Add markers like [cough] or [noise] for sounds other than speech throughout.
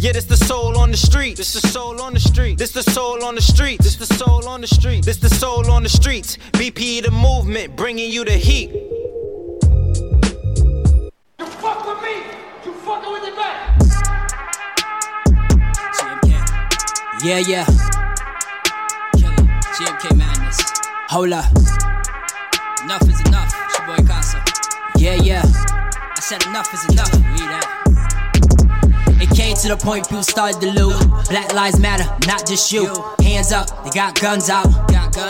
Yeah, this the soul on the street. This the soul on the street. This the soul on the street. This the soul on the street. This the soul on the streets. BP the movement, bringing you the heat. You fuck with me. You fucking with your back. GMK. Yeah, yeah. Killer. GMK madness. Hold up. Enough is enough. It's your boy Casa. Yeah, yeah. I said enough is enough. Read that. Came to the point people started to loot. Black lives matter, not just you. Hands up, they got guns out.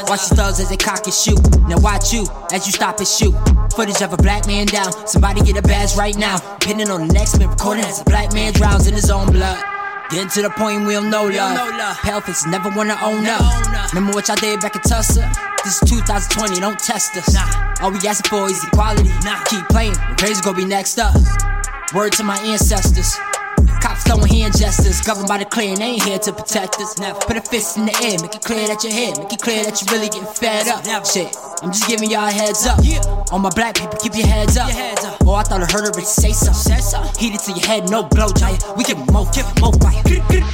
Watch the thugs as they cock and shoot. Now watch you as you stop and shoot. Footage of a black man down. Somebody get a badge right now. Pinning on the next man, recording as a black man drowns in his own blood. Getting to the point we don't know love. Pale never wanna own up. Remember what y'all did back in Tulsa? This is 2020, don't test us. All we asking for is equality. Keep playing, the gonna be next up. Word to my ancestors. Cops throwing hand gestures, governed by the clear, and they ain't here to protect us. Never put a fist in the air, make it clear that you're here, make it clear that you really getting fed up. Never. Shit, I'm just giving y'all a heads up. Yeah. All my black people, keep your heads up. Your heads up. Oh, I thought I heard her, bitch say something. So. Heat it to your head, no blow dry. We give more, give more fire.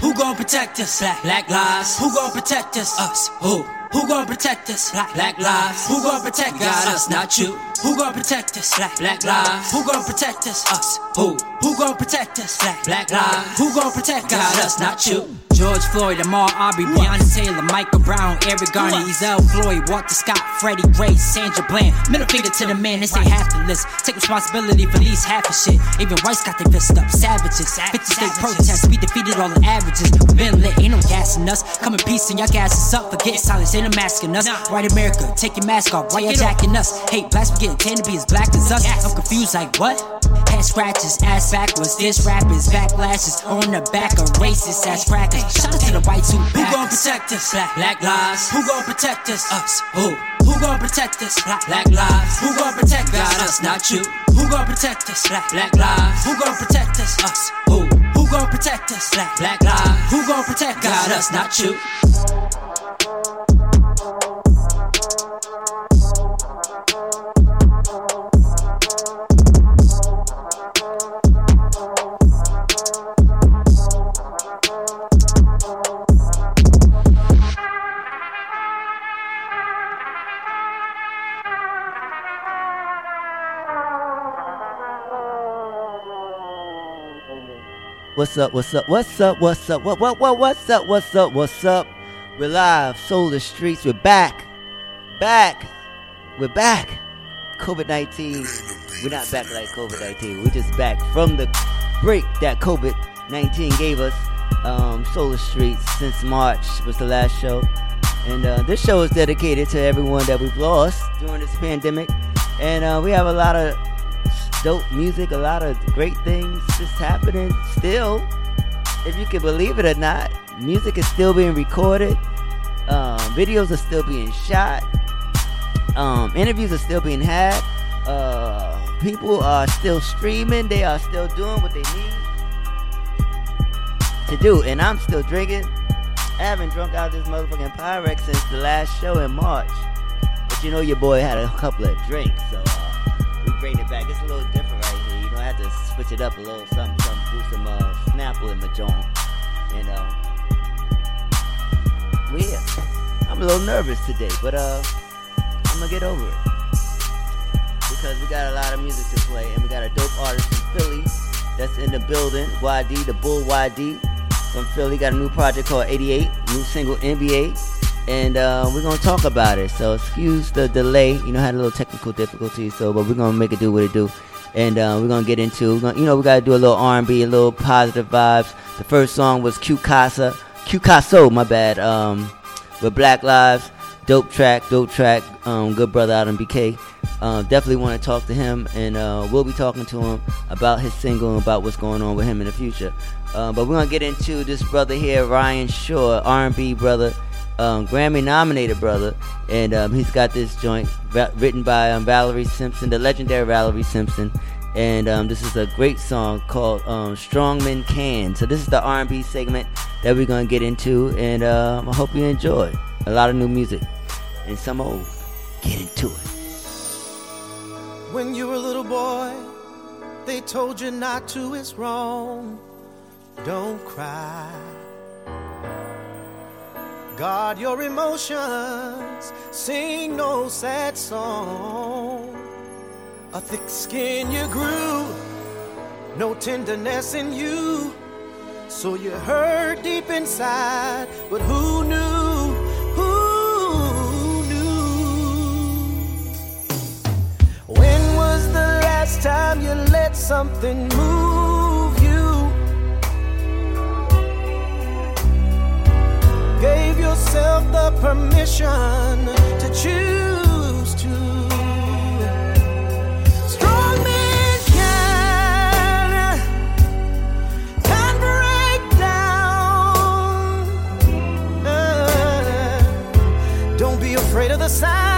Who gon' protect us? Black, black lives. Who gon' protect us? Us. Who? Who gon' protect us? Black, black lives. Who gon' protect us? us, not you. Who gon' protect us? Black, black lives. Who gon' protect us? Us. Who? Who gon' protect us? Black, black lives. Who gon' protect us? us, not you. George Floyd, Ahmaud Arbery, Breonna Taylor, Michael Brown, Eric Garner, Ezell Ford, Walter Scott, Freddie Gray, Sandra Bland. Middle finger to the man, this ain't half the list. Take responsibility for at least half of shit. Even whites got their fists up, savages. 50 state protests, we defeated all the averages. We been lit, ain't no gassing us. Come in peace and y'all gas us up. Forget silence, ain't a masking us. White America, take your mask off, why y'all jacking us? Hate blacks, we getting tend to be as black as us. I'm confused, like what? Head scratches, ass backwards. This rap is backlashes on the back of racist ass crackers. Shout out to the white two Who gon' protect us? Black, black lives. Who gon' protect us? Us. Who? Who gon' protect us? Black, black lives. Who gon' protect us? Got us, not you. Who gon' protect us? Black, black lives. Who gon' protect us? Us. Who? Who gon' protect us? Black, black lives. Who gon' protect us? Got us, not you. What's up? What's up? What's up? What's up? What what what what's up? What's up? What's up? We're live, the Streets. We're back. Back. We're back. COVID 19. We're not back like COVID 19. We're just back from the break that COVID 19 gave us. Um, Solar Streets since March was the last show. And uh, this show is dedicated to everyone that we've lost during this pandemic. And uh, we have a lot of dope music, a lot of great things just happening still. If you can believe it or not, music is still being recorded. Um, videos are still being shot. Um, interviews are still being had. Uh, people are still streaming. They are still doing what they need to do. And I'm still drinking. I haven't drunk out this motherfucking Pyrex since the last show in March. But you know your boy had a couple of drinks, so we bring it back. It's a little different right here. You know, I have to switch it up a little, something, something, do some uh, Snapple in my joint. You know. Well, yeah. I'm a little nervous today, but uh, I'm gonna get over it because we got a lot of music to play, and we got a dope artist from Philly that's in the building. YD, the Bull YD from Philly, got a new project called 88, new single NBA and uh, we're gonna talk about it. So excuse the delay. You know, had a little technical difficulty. So, but we're gonna make it do what it do. and uh, we're gonna get into. Gonna, you know, we gotta do a little R&B, a little positive vibes. The first song was Q Casa, Q Caso, my bad. Um, with Black Lives, dope track, dope track. Um, good brother out in BK. Uh, definitely want to talk to him, and uh, we'll be talking to him about his single and about what's going on with him in the future. Uh, but we're gonna get into this brother here, Ryan Shaw, R&B brother, um, Grammy nominated brother, and um, he's got this joint va- written by um, Valerie Simpson, the legendary Valerie Simpson, and um, this is a great song called um, "Strong Men Can." So this is the R&B segment that we're gonna get into, and um, I hope you enjoy a lot of new music and some old. Get into it. When you were a little boy, they told you not to. It's wrong. Don't cry. Guard your emotions. Sing no sad song. A thick skin you grew. No tenderness in you. So you hurt deep inside. But who knew? Who knew? When was the last time you let something move Gave yourself the permission to choose to. Strong men can, can break down. Uh, don't be afraid of the sound.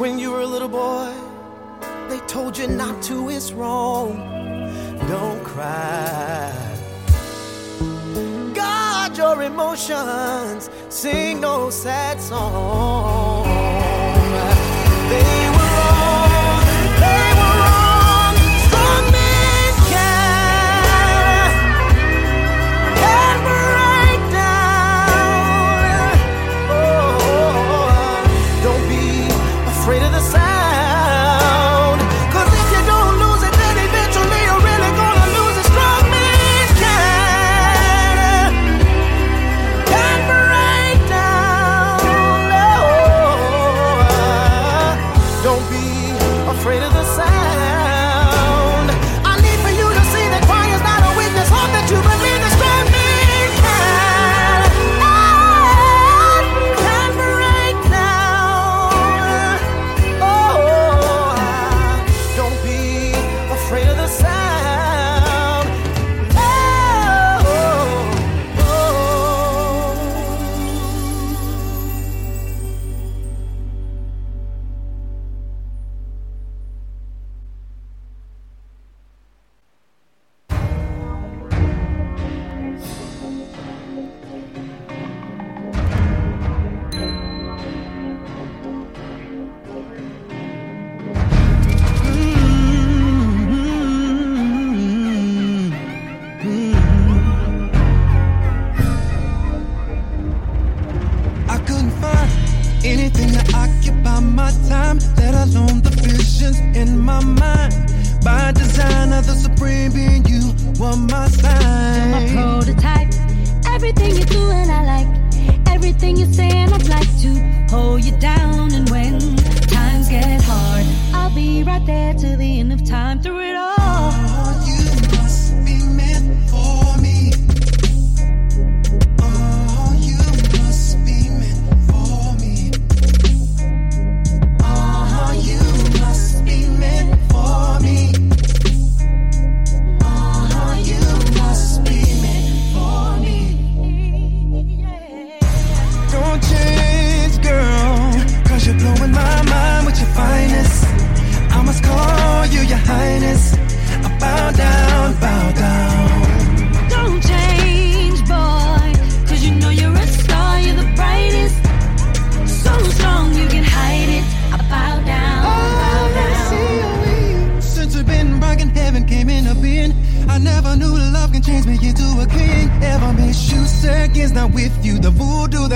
When you were a little boy, they told you not to. It's wrong. Don't cry. Guard your emotions. Sing no sad song.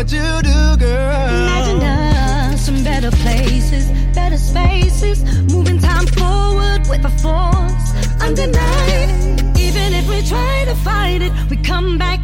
what you do, girl. Imagine us in better places, better spaces, moving time forward with a force undenied. Even if we try to fight it, we come back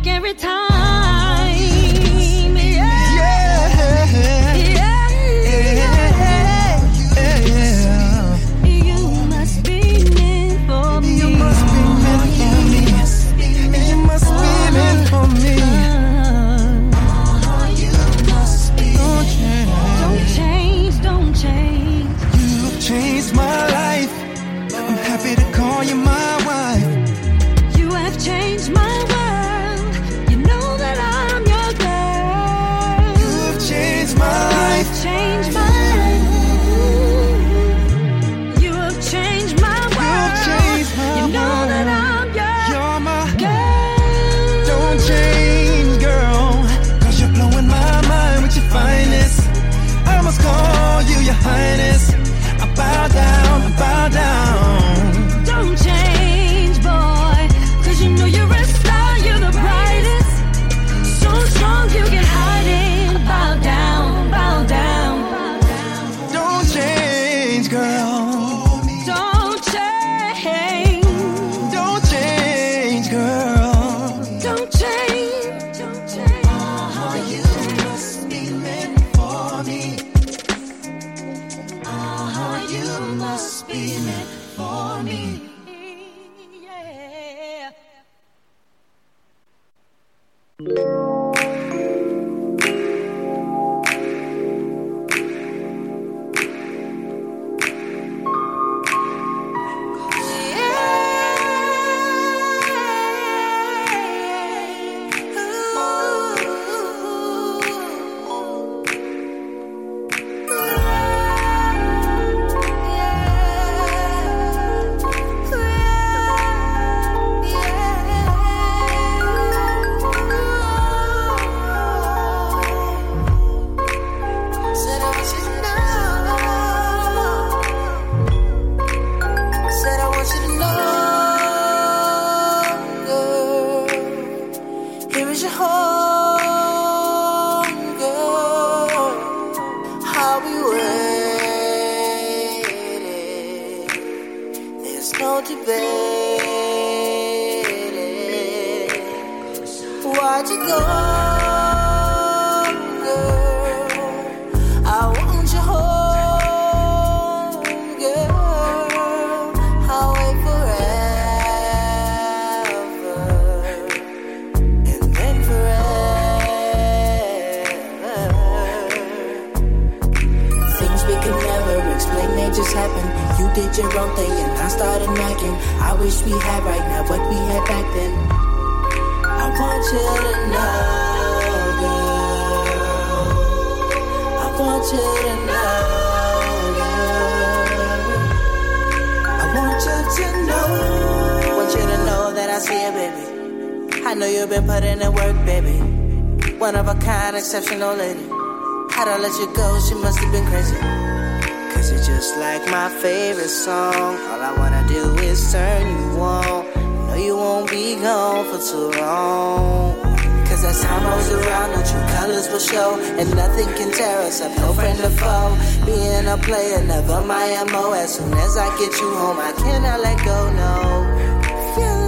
player, never my MO. As soon as I get you home, I cannot let go, no.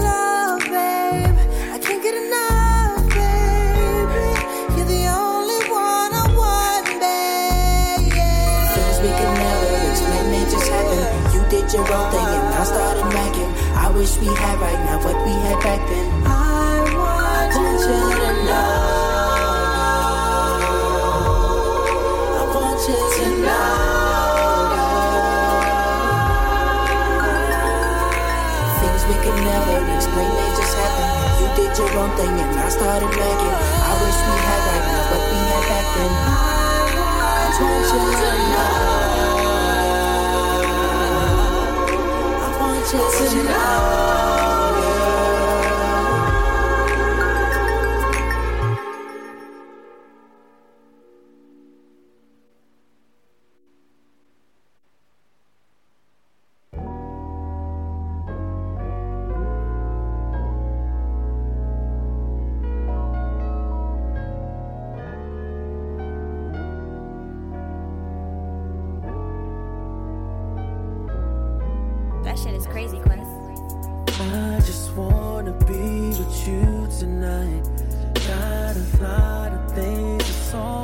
Love, babe. I can't get enough. You're the only one I want, babe. Things we could never explain, just happen. You did your thing and I started. I wish we had right now what we had back then. I want you to know. Did your own thing and I started macking. I wish we had right now what we had back then. I want you to know. I want you to know. Is crazy, Quest. I just wanna be with you tonight. Got a lot of things that's on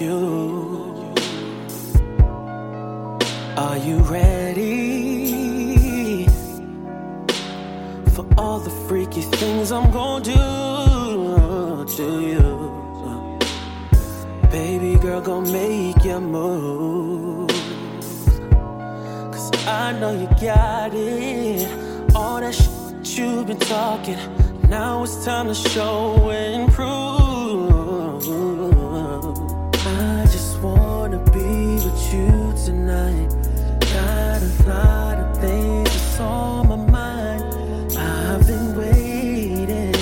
you. Are you ready for all the freaky things I'm gonna do to you? Baby girl, gonna make your move. Cause I know you got it. All that shit you've been talking. Now it's time to show and prove. On my mind. I've been waiting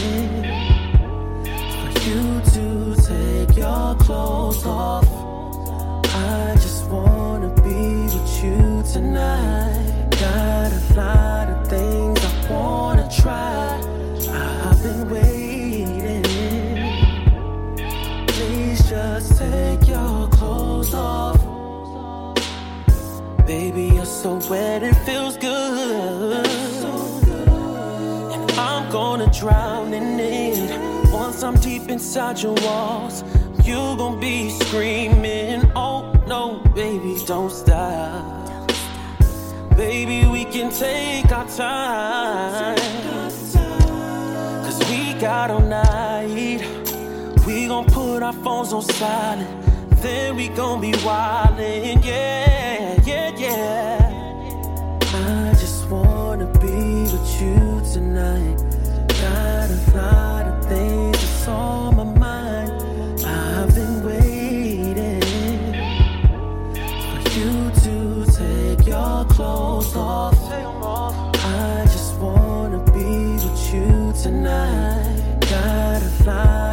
for you to take your clothes off. I just wanna be with you tonight. Got things I wanna try. I've been waiting. Please just take your clothes off. Baby, you're so wet, it feels inside your walls, you gon' be screaming. Oh no, baby, don't stop. Baby, we can take our time. Cause we got all night. We gon' put our phones on silent. Then we gon' be wildin'. Yeah, yeah, yeah. I just wanna be with you tonight. Got a tonight. Got a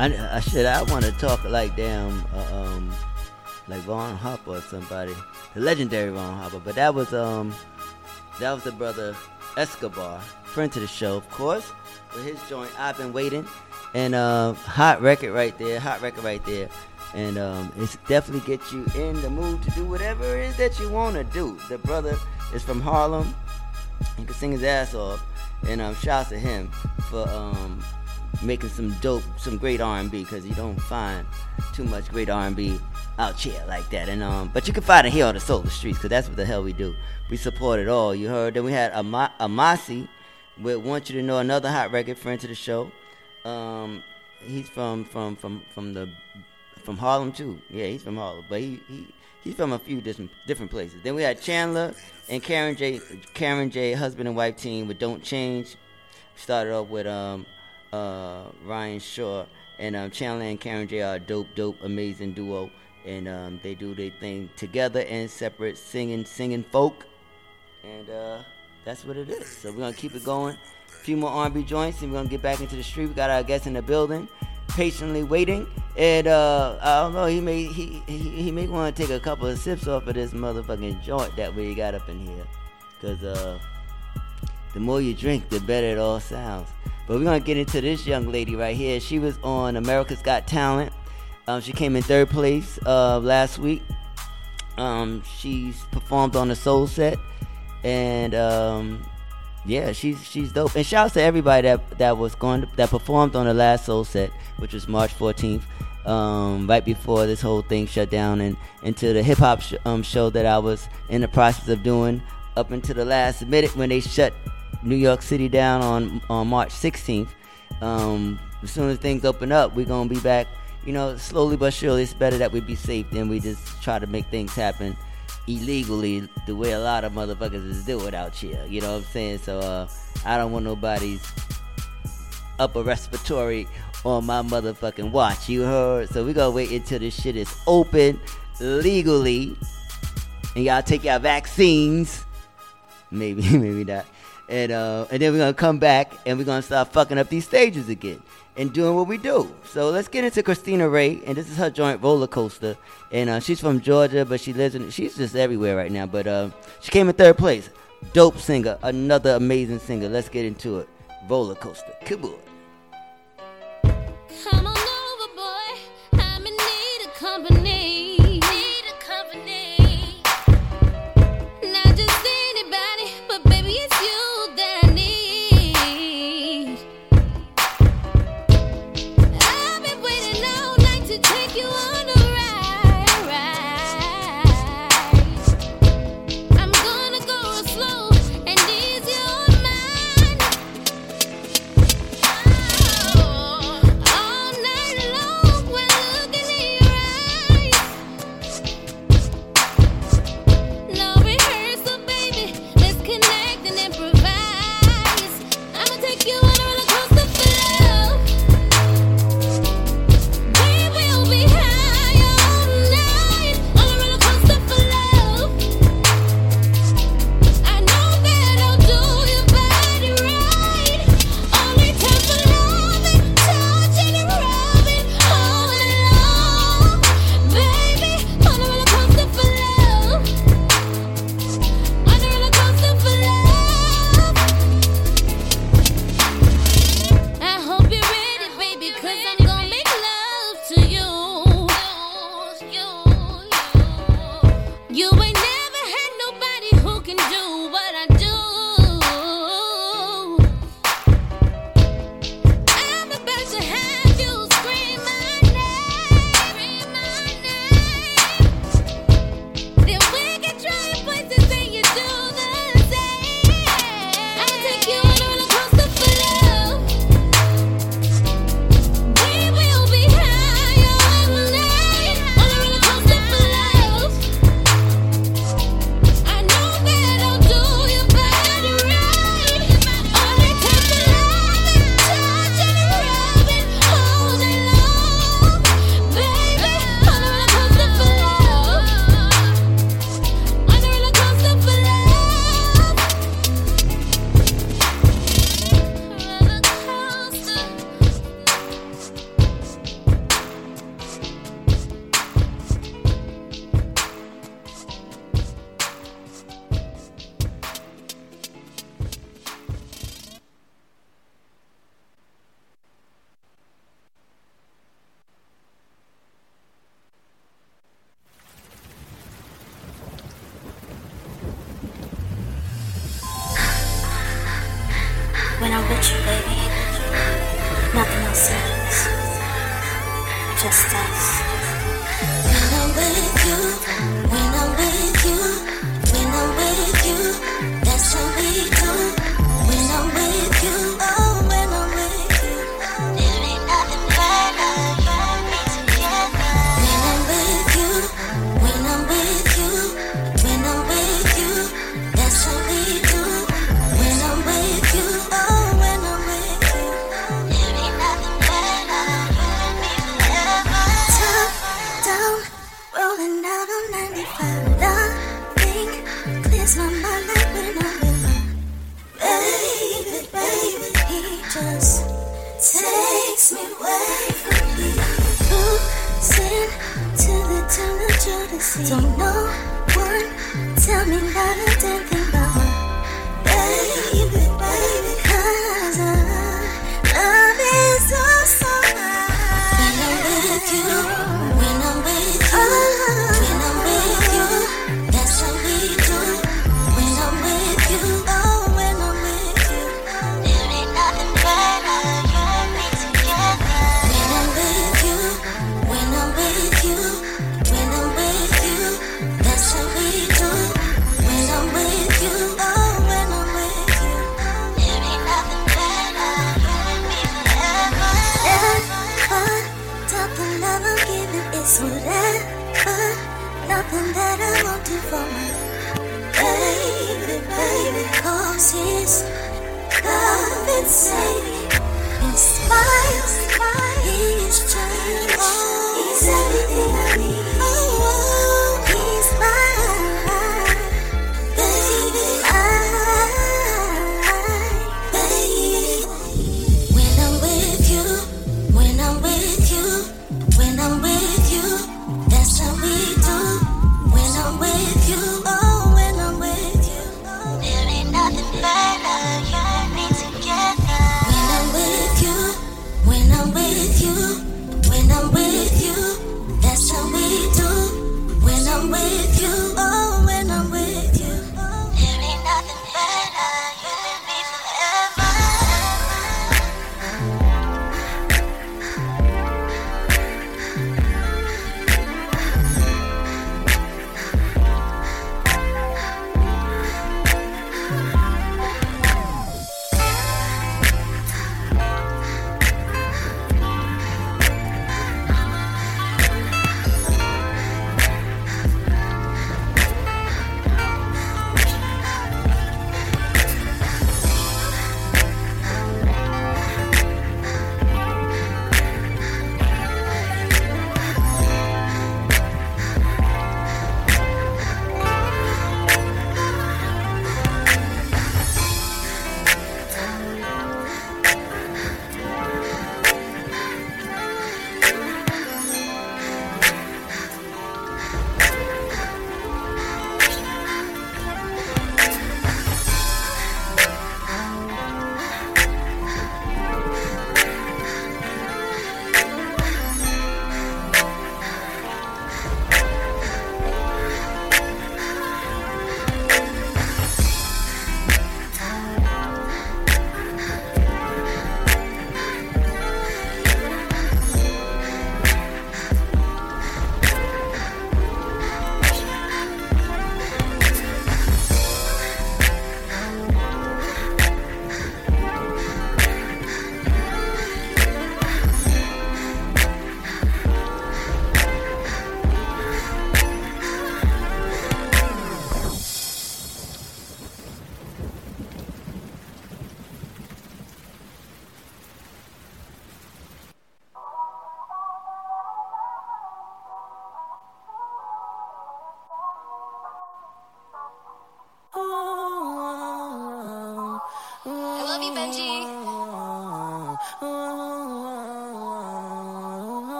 I, I should. I want to talk like damn, uh, um, like Vaughn Harper or somebody, the legendary Vaughn Harper. But that was um, that was the brother Escobar, friend to the show, of course, with his joint. I've been waiting, and uh, hot record right there, hot record right there, and um, it's definitely get you in the mood to do whatever it is that you want to do. The brother is from Harlem. He can sing his ass off, and um, shouts to him for um making some dope, some great R&B because you don't find too much great R&B out here like that. And um, but you can find it here on the Solar Streets because that's what the hell we do. We support it all. You heard. Then we had Ama- Amasi with "Want You to Know," another hot record friend to the show. Um, he's from from from from the from Harlem too. Yeah, he's from Harlem, but he he. He's from a few different different places. Then we had Chandler and Karen J. Karen J. Husband and wife team with "Don't Change." Started off with um, uh, Ryan Shaw and um, Chandler and Karen J are a dope, dope, amazing duo, and um, they do their thing together and separate, singing, singing folk, and uh, that's what it is. So we're gonna keep it going. A few more R&B joints, and we're gonna get back into the street. We got our guests in the building, patiently waiting, and uh, I don't know. He may he he, he may want to take a couple of sips off of this motherfucking joint that we got up in here, cause uh, the more you drink, the better it all sounds. But we're gonna get into this young lady right here. She was on America's Got Talent. Um, she came in third place uh, last week. Um, she's performed on the Soul Set, and um, yeah, she's she's dope. And shouts to everybody that that was going to, that performed on the last Soul Set, which was March 14th, um, right before this whole thing shut down, and into the hip hop sh- um, show that I was in the process of doing up until the last minute when they shut New York City down on on March 16th. Um, as soon as things open up, we're gonna be back. You know, slowly but surely. It's better that we be safe than we just try to make things happen illegally the way a lot of motherfuckers is doing out here. You know what I'm saying? So uh, I don't want nobody's upper respiratory on my motherfucking watch. You heard? So we gonna wait until this shit is open legally, and y'all take your vaccines. Maybe, [laughs] maybe not. And uh, and then we're gonna come back and we're gonna start fucking up these stages again and doing what we do. So let's get into Christina Ray, and this is her joint roller coaster. And uh, she's from Georgia, but she lives in she's just everywhere right now. But uh, she came in third place. Dope singer, another amazing singer. Let's get into it. Roller coaster. Come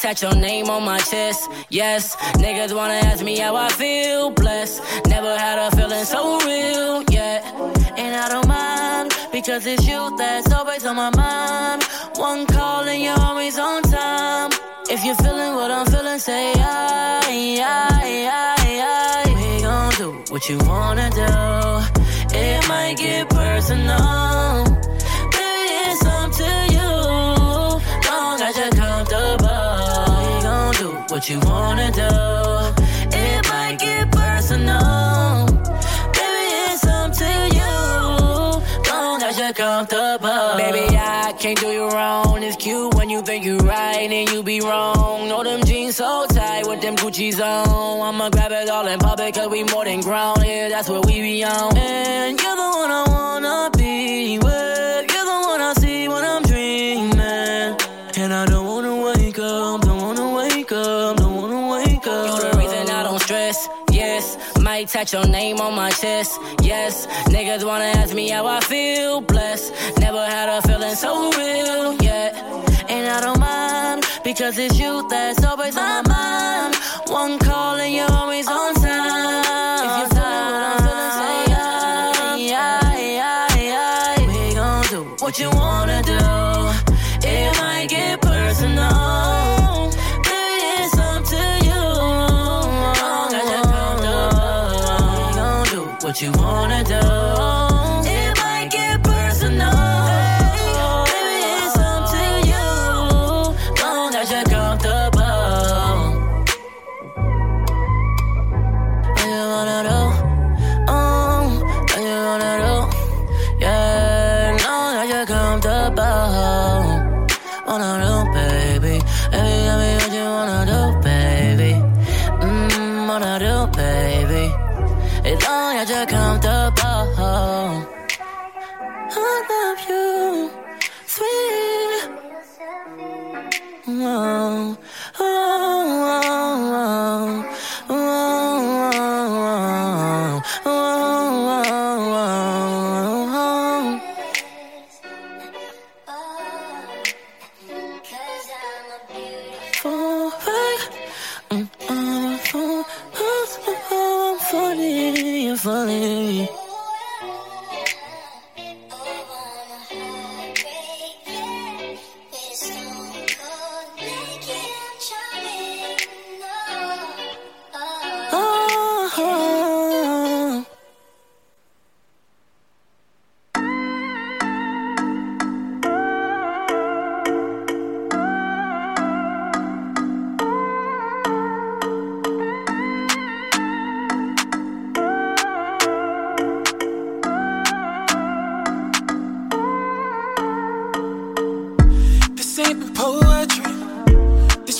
tattoo your name on my chest. Yes, niggas wanna ask me how I feel. Blessed, never had a feeling so real yet. And I don't mind because it's you that's always on my mind. One call and you're always on time. If you're feeling what I'm feeling, say I, I, I, I. We gon' do what you wanna do. It might get personal. Baby, it's up to you, long as you're comfortable do what you wanna do. It might get personal. Baby, it's up to you. Long as you're comfortable. Baby, I can't do you wrong. It's cute when you think you're right and you be wrong. Know them jeans so tight with them Gucci's on. I'ma grab it all in public cause we more than grown. Yeah, that's what we be on. And you're the one I wanna be Touch your name on my chest. Yes, niggas wanna ask me how I feel. Blessed, never had a feeling so real yet. And I don't mind because it's you that's always on my mind. What you wanna do.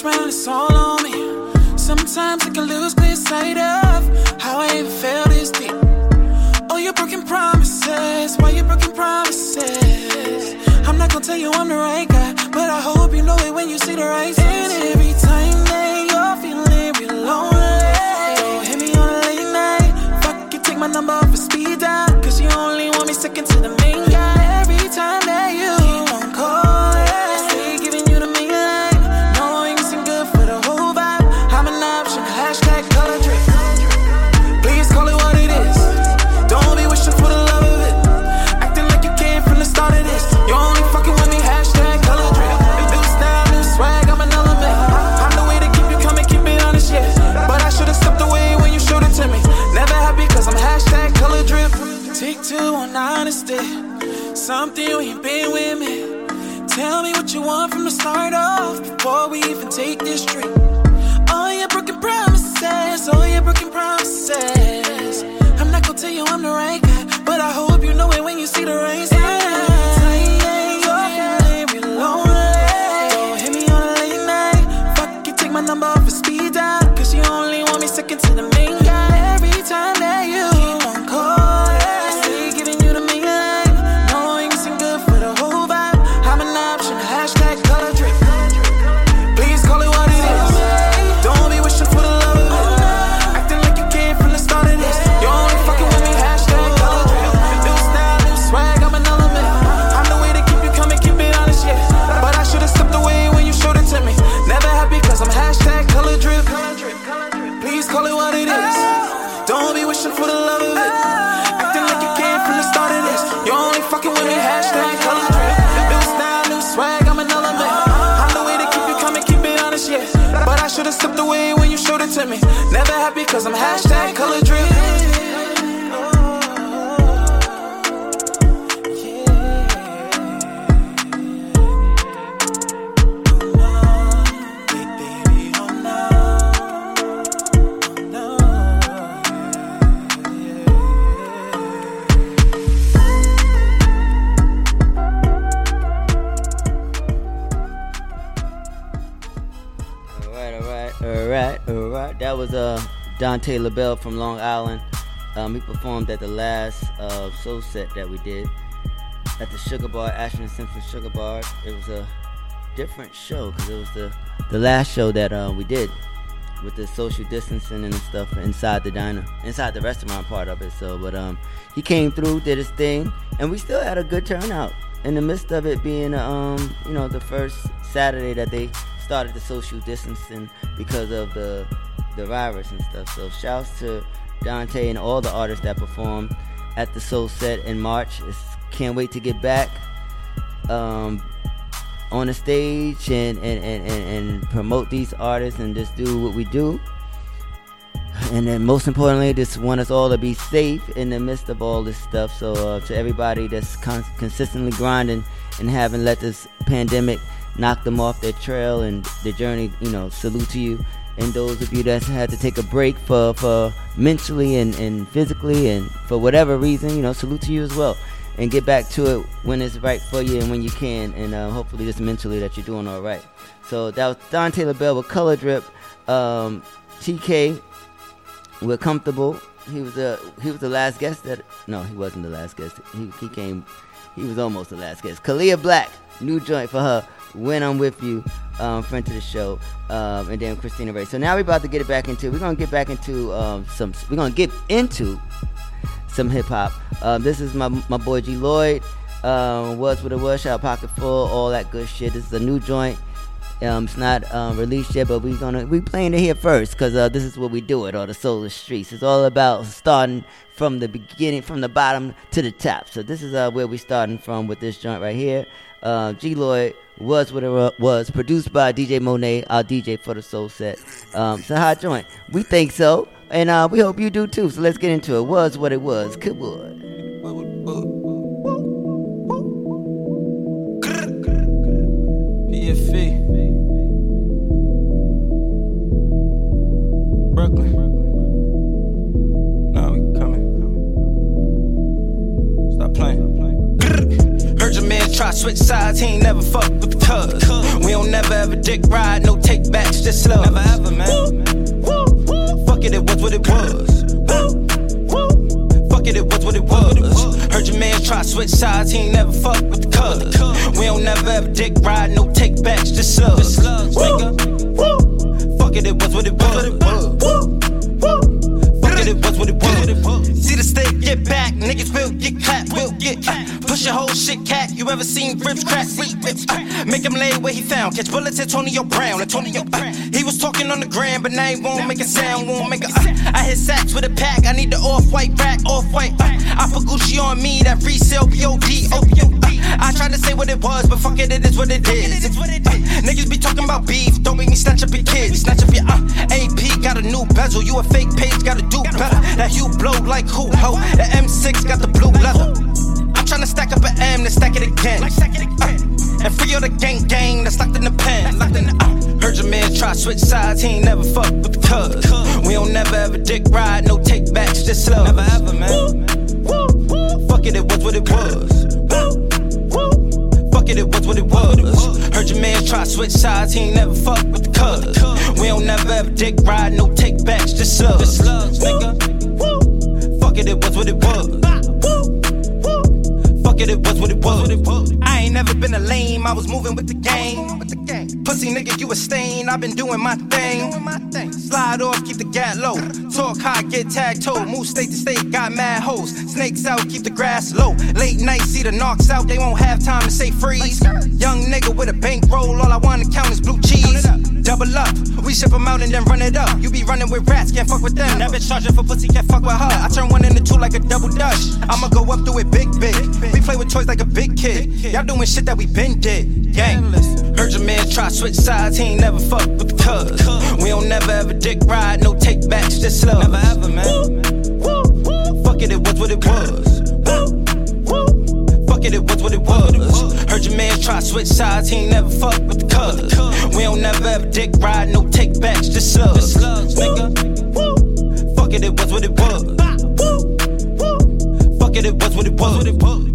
This round is all on me. Sometimes I can lose clear sight of how I even felt this deep. Oh, your broken promises. Why you broken promises? I'm not gonna tell you I'm the right guy, but I hope you know it when you see the right. And every time that you're feeling real lonely, don't hit me on a late night. Fuck you, take my number for speed dial, cause you only want me second to the main guy. Every time that you Something you ain't been with me. Tell me what you want from the start off before we even take this trip. Never happy cause I'm hashtag color drip. Dante LaBelle from Long Island. Um, he performed at the last uh, soul set that we did at the Sugar Bar, Ashford Simpson Sugar Bar. It was a different show because it was the the last show that uh, we did with the social distancing and stuff inside the diner, inside the restaurant part of it. So, but um, he came through, did his thing, and we still had a good turnout in the midst of it being um, you know, the first Saturday that they started the social distancing because of the the virus and stuff. So, shouts to Dante and all the artists that performed at the Soul Set in March. It's, can't wait to get back. Um, on the stage and, and, and, and, promote these artists and just do what we do. And then most importantly, just want us all to be safe in the midst of all this stuff. So uh, to everybody that's con- consistently grinding and haven't let this pandemic knock them off their trail and their journey, you know, salute to you. And those of you that had to take a break for, for mentally and, and physically and for whatever reason, you know, salute to you as well and get back to it when it's right for you and when you can, and uh, hopefully just mentally that you're doing all right. So that was Dante LaBelle with Color Drip. Um, TK, we're comfortable. He was the he was the last guest that no, he wasn't the last guest. He he came, he was almost the last guest. Kalia Black, new joint for her. When I'm with you, um, friend to the show, um, and then Christina Ray. So now we're about to get it back into. We're gonna get back into um, some. We're gonna get into some hip hop. Um, this is my my boy G Lloyd. Um, was what it was, shot pocket full, all that good shit. This is a new joint. Um, it's not um, released yet, but we're gonna we playing it here first because uh, this is what we do it on the Solar Streets. It's all about starting from the beginning, from the bottom to the top. So this is uh, where we starting from with this joint right here. Uh, G Lloyd was what it was, produced by DJ Monet, our DJ for the Soul Set. Um, so hot joint. We think so. And uh, we hope you do too. So let's get into it. Was what it was. Good boy. PFE. Brooklyn. Try switch sides, he ain't never fuck with the cuz. We don't never ever dick ride, no take backs, just love. Never ever, man. Woo, woo, woo fuck it, it was what it was. Fuck it, it was what it was. Heard your man try switch sides, he ain't never fuck with the cuz. We don't never ever dick ride, no take backs, You ever seen ribs crack? Ribs, uh, make him lay where he found. Catch bullets at Antonio Brown. Antonio, uh, he was talking on the gram, but now he won't make a sound. Won't make a. Uh, I hit sacks with a pack. I need the off white rack, off white. Uh, I put Gucci on me, that resale POD. Oh, uh, I tried to say what it was, but fuck it, it is what it is. Uh, niggas be talking about beef. Don't make me snatch up your kids. Snatch up your uh, AP, got a new bezel. You a fake page, gotta do better. That you blow like who, ho? The M6 got the blue leather tryna stack up an M, then stack it again. Uh, and free all the gang gang that's locked in the pen. Locked in the, uh. Heard your man try switch sides, he ain't never fuck with the cuz. We don't never ever dick ride, no take backs, just slow. Never ever, man. Fuck it, it was what it was. Fuck it, it was what it was. Heard your man try switch sides, he ain't never fuck with the cuz. We don't never ever dick ride, no take backs, just slugs. Nigga. Fuck it, it was what it was fuck it, it was what it was. I ain't never been a lame, I was moving with the game. Pussy nigga, you a stain, i been doing my thing. Slide off, keep the gat low. Talk high, get tag toe. Move state to state, got mad hoes. Snakes out, keep the grass low. Late night, see the knocks out, they won't have time to say freeze. Young nigga with a bankroll, all I wanna count is blue cheese. Double up, we ship them out and then run it up. You be running with rats, can't fuck with them. That bitch charging for pussy, can't fuck with her. I turn one into two like a double dutch. I'ma go up through it big, big. We play with toys like a big kid. Y'all doing shit that we been did. Gang. Heard your man try switch sides, he ain't never fuck with the cuz. We don't never ever dick ride, no take backs, just slow. Never ever, man. woo, woo, Fuck it, it was what it was. It, it was what it was. Heard your man try switch sides, he ain't never fuck with the cuz. We don't never ever dick ride, no take backs, just slugs. Nigga. Woo. fuck it, it was what it was. Fuck it, it was what it was.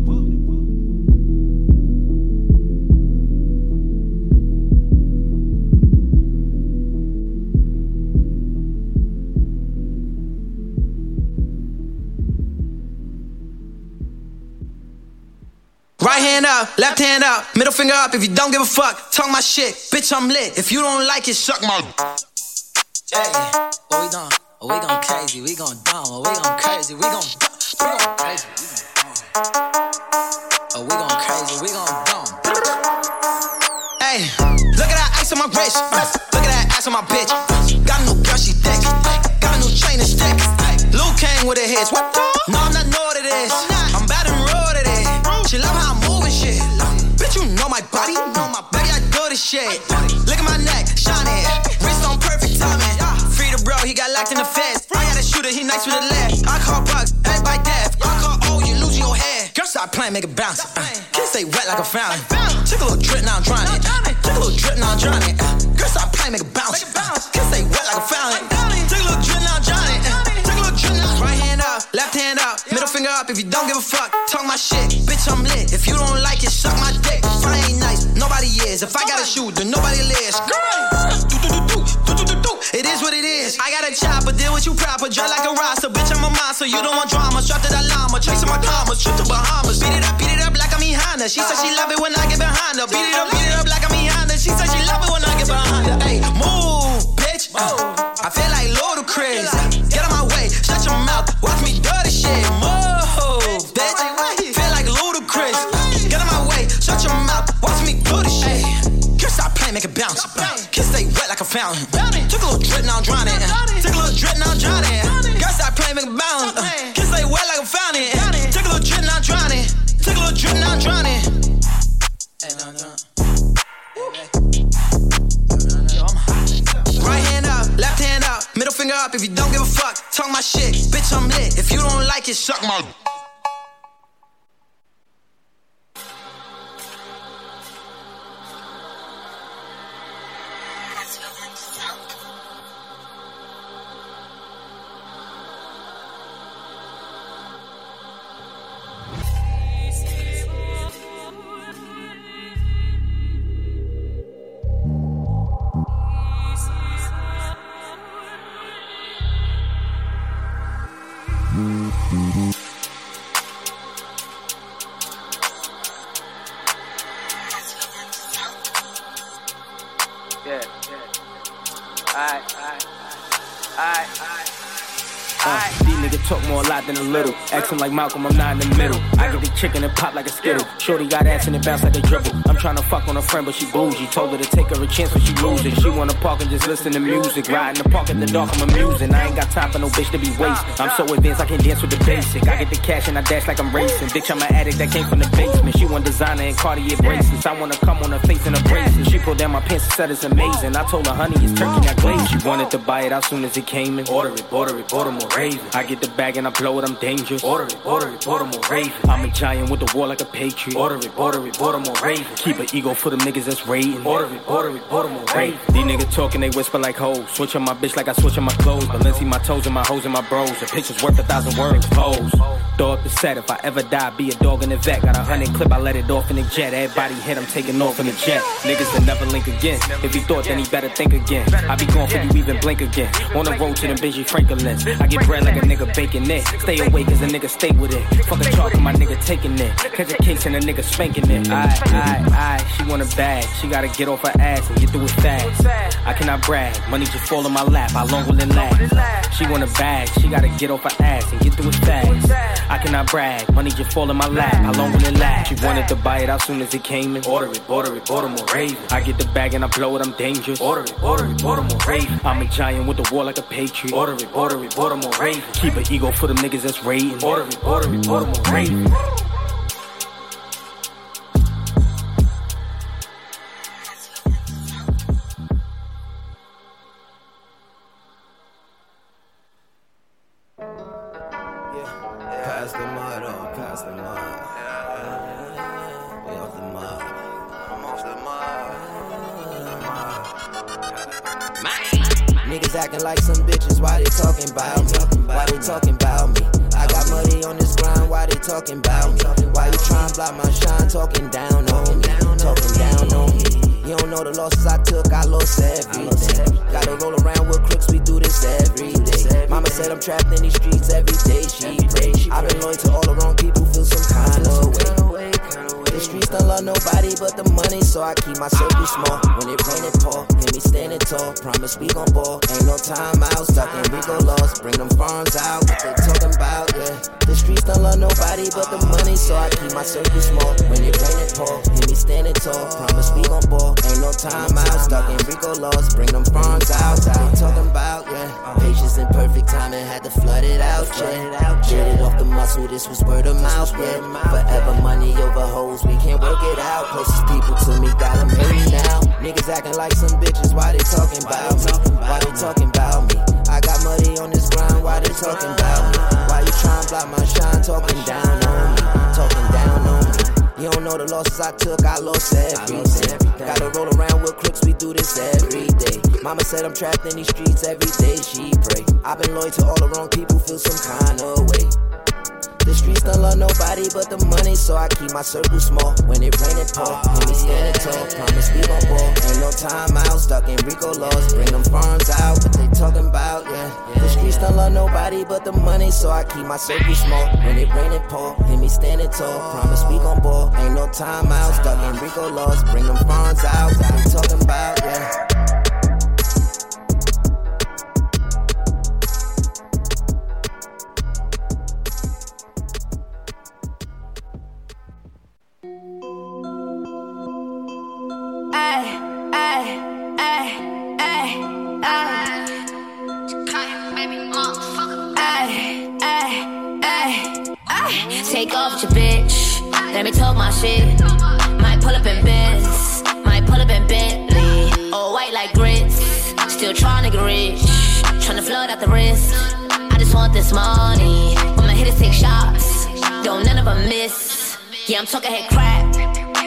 Hand up, left hand up, middle finger up. If you don't give a fuck, talk my shit. Bitch, I'm lit. If you don't like it, suck my. Yeah, what we done? Oh, we gon' crazy, we gon' dumb, oh, we gon' crazy, we gon' we gon' crazy, we gon' dumb. Oh, we gon' crazy, we gon' dumb. Hey, look at that ice on my wrist. Look at that ass on my bitch. Got a new girl, she thick. Got a new chain and stick. Luke came with a hit. What? No, make it bounce. Uh, kiss stay wet like a fountain. Took a little drip, now I'm drowning. Took a little drip, now I'm drowning. Uh, girl, stop playing, make it bounce. Kiss stay wet like a fountain. Took a little drip, now I'm drowning. Uh, took a little drip, now Right hand up, left hand up, middle finger up. If you don't give a fuck, talk my shit. Bitch, I'm lit. If you don't like it, suck my dick. If I ain't nice, nobody is. If I gotta shoot, then nobody lives. Do, I got a chopper, deal with you proper. Dry like a roster, bitch, I'm a monster. You don't want drama. Strapped to that llama, chasing my commas. Trip to Bahamas. Beat it up, beat it up like I'm Ihana. She said she love it when I get behind her. Beat it up, beat it up like I'm Ihana. She said she love it when I get behind her. Hey, move, bitch. I feel like Ludacris. Get out my way, shut your mouth. Watch me do this shit. Move, bitch. Feel like Ludacris. Get out my way, shut your mouth. Watch me do this shit. Girl, stop playing, make it bounce. Kiss stay wet like a fountain. A little drip, now I'm drowning. Took a little drip, now I'm drowning. Girl, stop playing, make it bounce. Kiss stay wet like a fountain. Took a little drip, now I'm drowning. Took a little drip, now I'm drowning. Right hand up, left hand up, middle finger up. If you don't give a fuck, talk my shit. Bitch, I'm lit. If you don't like it, suck my. Like Malcolm, I'm not in the middle. I the chicken and pop like a skittle. Shorty got ass and it bounce like a dribble. I'm trying to fuck on a friend, but she bougie. Told her to take her a chance when she losing. She wanna park and just listen to music. Ride in the park in the dark, I'm amusing. I ain't got time for no bitch to be wasted. I'm so advanced, I can dance with the basic. I get the cash and I dash like I'm racing. Bitch, I'm an addict that came from the basement. She want designer and Cartier bracelets. I wanna come on her face and her braces. She pulled down my pants and said it's amazing. I told her, honey, it's turkey, not glaze. She wanted to buy it out soon as it came in. Order it, order it, Baltimore Raven. I get the bag and I blow it, I'm dangerous. Order it, order it, Baltimore Raven. I'm a giant with the war like a patriot. Order it, order it, Baltimore Raven. Keep an ego for them niggas that's raiding. Order it, order it, Baltimore Raven. These niggas talking, they whisper like hoes. Switch on my bitch like I switch on my clothes. Balenci my toes and my hoes and my bros. The picture's worth a thousand words. Pose. Throw up the set. If I ever die, be a dog in the vet. Got a hundred clip, I let it off in the jet. Everybody hit, I'm taking off in the jet. Niggas will never link again. If he thought, then he better think again. I be gone for you, even blink again. On the road to them busy Franklins. I get bread like a nigga baking it. Stay awake as a nigga stay with it. Fuck a chalk, my nigga taking it. Catch a case and a nigga spanking it. Aye, aye, aye. She want a bag. She gotta get off her ass and get through it fast. I cannot brag. Money just fall in my lap. How long will it last? She want a bag. She gotta get off her ass and get through it fast. I cannot brag. Money just fall in my lap. How long will it last? She wanted to buy it out soon as it came in. Order it, order it, Baltimore Raven. I get the bag and I blow it. I'm dangerous. Order it, order it, Baltimore Raven. I'm a giant with the war like a patriot. Order it, order it, Baltimore Raven. Keep an ego for them niggas that's raiding. Order it, order it, Baltimore Raven. We can't work it out. Closest people to me got them hurry now. Niggas acting like some bitches. Why they talking about me? Why they talking about me? I got money on this grind. Why they talking about me? Why you trying to block my shine? Talking down on me. Talking down on me. You don't know the losses I took, I lost everything. Gotta roll around with crooks, we do this every day. Mama said I'm trapped in these streets every day, she pray. I've been loyal to all the wrong people, feel some kind of way. The streets don't love nobody but the money, so I keep my circle small. When it rain, it pour. When we standing tall, promise we gon' ball. Ain't no time out, stuck in Rico laws. Bring them farms out, what they talking about, yeah. The streets don't love nobody but the money, so I keep my circle small. When it rain, it pour. Hear me standing tall, promise we gon' ball. Ain't no time out, stuck in Rico laws. Bring them farms out, what they talking about, yeah. Take off your bitch. Let me talk my shit. Might pull up in Benz. Might pull up in Bentley. All white like grits. Still trying to get rich. Trying to flood out the wrist. I just want this money. When my hitters take shots. Don't none of them miss. Yeah, I'm talking head crack.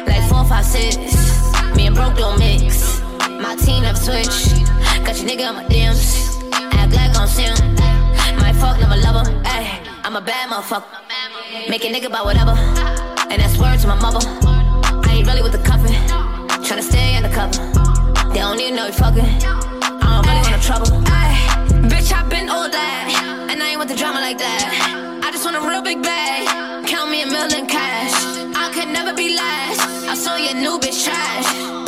Like four, five, six. Me and broke don't mix. My team never switch. Got your nigga on my DMs. Act like I'm sim. My fuck never love her. Ay, I'm a bad motherfucker. Make a nigga buy whatever. And that's word to my mother. I ain't really with the cuffin'. Tryna stay undercover. They don't even know we fucking. I don't really want no trouble. Ay, bitch, I've been all that. And I ain't with the drama like that. I just want a real big bag. Count me a million cash. I could never be last. I saw your new bitch trash.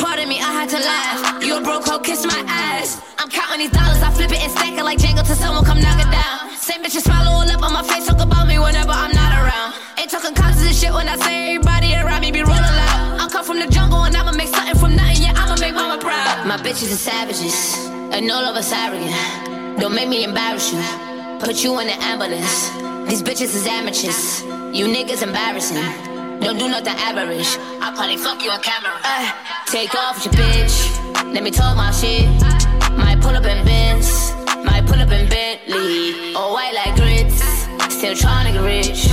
Had to laugh. You a broke hoe, kiss my ass. I'm counting these dollars, I flip it and stack it like Django till someone come knock it down. Same bitches smile all up on my face, talk about me whenever I'm not around. Ain't talking causes and shit when I say everybody around me be rolling loud. I come from the jungle and I'ma make something from nothing, yeah, I'ma make mama proud. My bitches are savages, and all of us arrogant. Don't make me embarrass you. Put you in the ambulance. These bitches is amateurs. You niggas embarrassing. Don't do nothing average. I probably fuck you on camera. Take off your bitch. Let me talk my shit. Might pull up in Benz. Might pull up in Bentley. All white like grits. Still trying to get rich.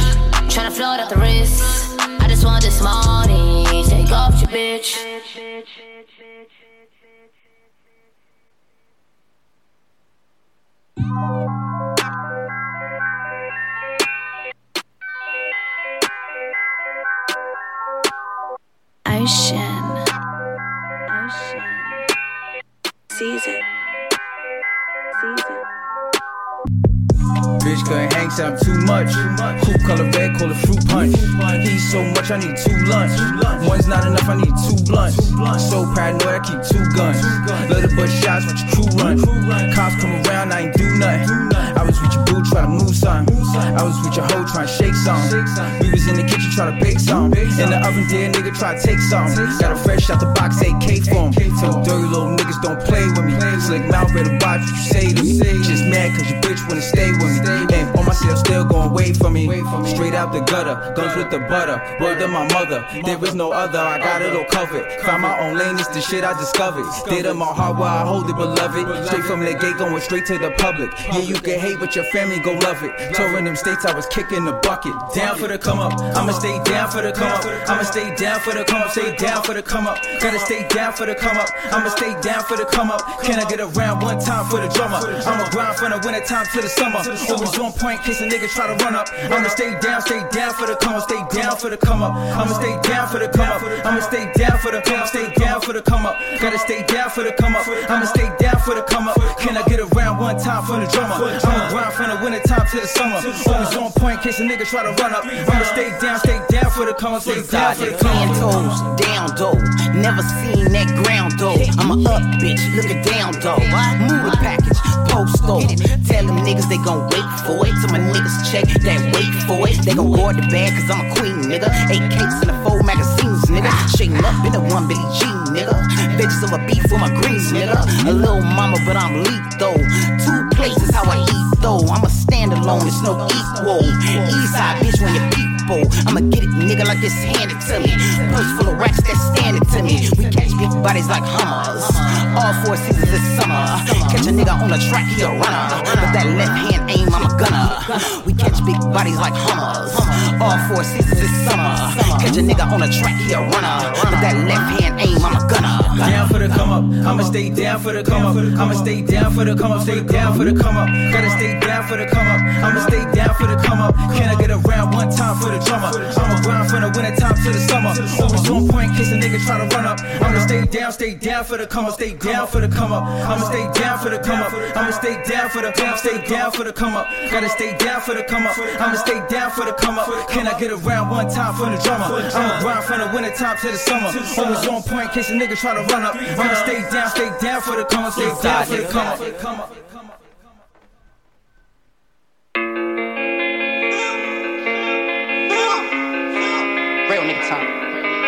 Trying to float out the wrist. I just want this money. Take off your bitch. Ocean. Ocean. Something too much. Cool color red, call it fruit punch. Eat so much, I need two lunch. One's not enough, I need two blunts. So paranoid, I keep two guns. Little but shots with your crew run. Cops come around, I ain't do nothing. I was with your boo, try to move something. I was with your hoe, trying to shake something. We was in the kitchen, try to bake something. In the oven, dear nigga, try to take something. Got a fresh out the box, AK for him. Tell dirty little niggas don't play with me. Slick mouth, better watch what you say to me. Just mad cause your bitch wanna stay with me. And on myself, still gon' wait for me. Straight out the gutter, guns with the butter. Word to my mother, there is no other. I got it all covered. Found my own lane, it's the shit I discovered. Did in my heart where I hold it, beloved. Straight from the gate, going straight to the public. Yeah, you can hate, but your family gon' love it. Touring them states, I was kicking the bucket. Down for the come up, I'ma stay down for the come up. I'ma stay down for the come up, stay down for the come up. Gotta stay down for the come up. I'ma stay down for the come up. Can I get around one time for the drummer? I'ma grind from the winter time to the summer. Always on point, case a nigga try to run up. I'ma stay down, stay down for the come up, stay down for the come up. I'ma stay down for the come up. I'ma stay down for the come up, stay down for the come up. Gotta stay down for the come up. I'ma stay down for the come up. Can I get around one time for the drummer? I'ma grind from the winter time to the summer. Always on point in case a nigga try to run up. I'ma stay down, stay down for the come up, stay down for the come up. toes, down though. Never seen that ground though. I'm a up bitch, look at down though. Move the package, post though. Tell them niggas they gon' wait for it. Till my niggas check that wait for it. They gon' guard the bag cause I'm a queen nigga. Eight cakes in the four magazines nigga. Shaking up in the one Billy Jean nigga. Bitches Veggies over beef for my greens nigga. A little mama but I'm lethal. Two places how I eat though. I'm a standalone, it's no equal. Eastside bitch when you people. I'ma get it, nigga, like this handed to me. Purse full of racks that's standing to me. We catch big bodies like Hummers. All four seasons this summer. Catch a nigga on the track, he a runner. But that left hand aim, I'm a gunner. We catch big bodies like Hummers. All four seasons this summer. Catch a nigga on the track, he a runner. But that left hand aim, I'ma stay down for the come up. I'ma stay down for the come up. Stay down for the come up. Gotta stay down for the come up. I'ma stay down for the come up. Can I get around one time for the drummer? I'ma grind from the winter time to the summer. Always on point in case a nigga try to run up. I'ma stay down, stay down for the come up. Stay down for the come up. I'ma stay down for the come up. I'ma stay down for the come up. Stay down for the come up. Gotta stay down for the come up. I'ma stay down for the come up. Can I get around one time for the drummer? I'ma grind from the winter time to the summer. Always on point in case a nigga try to run up. I'ma stay down, stay down for the come up. Stay down for the come up. Real nigga time.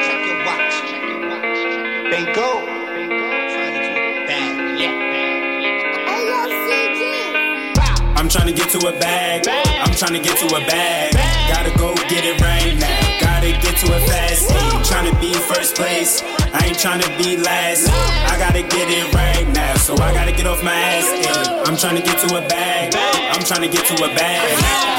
Check your watch. Check your watch. Bingo. I'm trying to get to a bag. I'm trying to get to a bag. Gotta go get it right now. Gotta get to a fast. Ain't trying to be first place. I ain't trying to be last. I gotta get it right now. So I gotta get off my ass. Ay, I'm trying to get to a bag. I'm trying to get to a bag.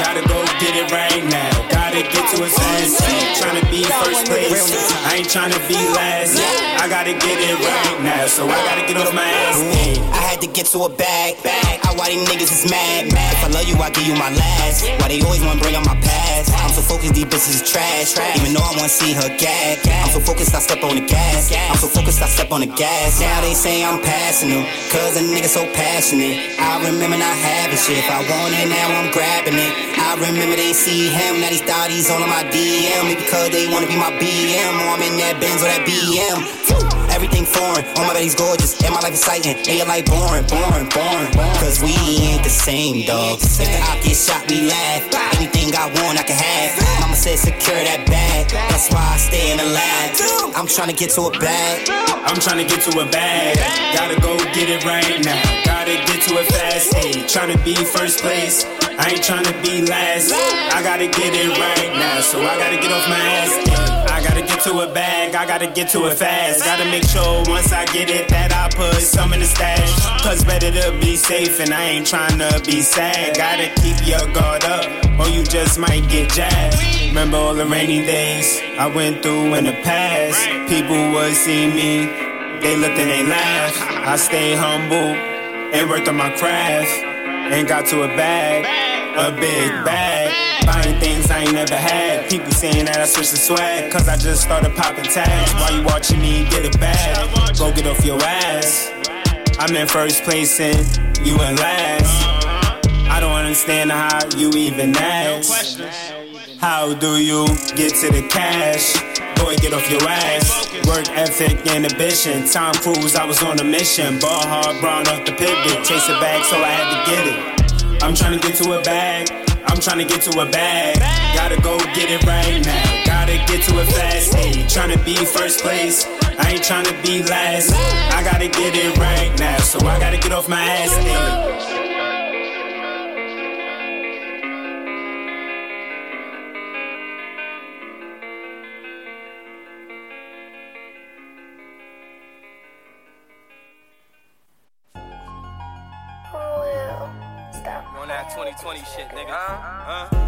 Gotta go get it right now. Gotta get to fast. Ain't trying to be first place. I ain't trying to be last. I gotta get it right now. So I gotta get off my ass. Ay. I had to get to a bag. bag. I why these niggas is mad. mad. If I love you, I give you my last. Why they always wanna bring up my past? I'm so focused, these bitches is trash. Even though I wanna see her gag. I'm so focused, I step on the gas. I'm so focused, I step on the gas. Now they say I'm passing them. Cause a nigga so passionate. I remember not having shit. If I want it now, I'm grabbing it. I remember they see him. Now these thotties on my DM. Because they wanna be my BM. Or I'm in that Benz or that BM. Everything foreign, all my baby's gorgeous, and my life exciting, and your life boring, boring, boring. Cause we ain't the same, dog. If op get shot, we laugh. Anything I want, I can have. Mama said secure that bag, that's why I stay in the lab. I'm trying to get to a bag. I'm trying to get to a bag. Gotta go get it right now. Gotta get to it fast. Hey, trying to be first place. I ain't trying to be last. I gotta get it right now. So I gotta get off my ass. I gotta get to a bag. I gotta get to it fast. Gotta make sure once I get it that I put some in the stash. Cause better to be safe I ain't trying to be sad. Gotta keep your guard up or you just might get jabbed. Remember all the rainy days I went through in the past. People would see me, they looked and they laughed. I stay humble and worked on my craft and got to a bag, a big bag. Buying things I ain't never had. People saying that I switched the swag, cause I just started popping tags. While you watching me get a bag, go get off your ass. I'm in first place and you in last. I don't understand how you even ask. How do you get to the cash? Boy, get off your ass. Work ethic and ambition. Tom Cruise, I was on a mission. Ball hard, brown off the pivot. Chase it back, so I had to get it. I'm trying to get to a bag. I'm trying to get to a bag. Gotta go get it right now. Gotta get to it fast. Hey, trying to be first place. I ain't trying to be last. I gotta get it right now. So I gotta get off my ass. Eh. Oh, hey. On that 2020 shit, nigga. Huh? Huh?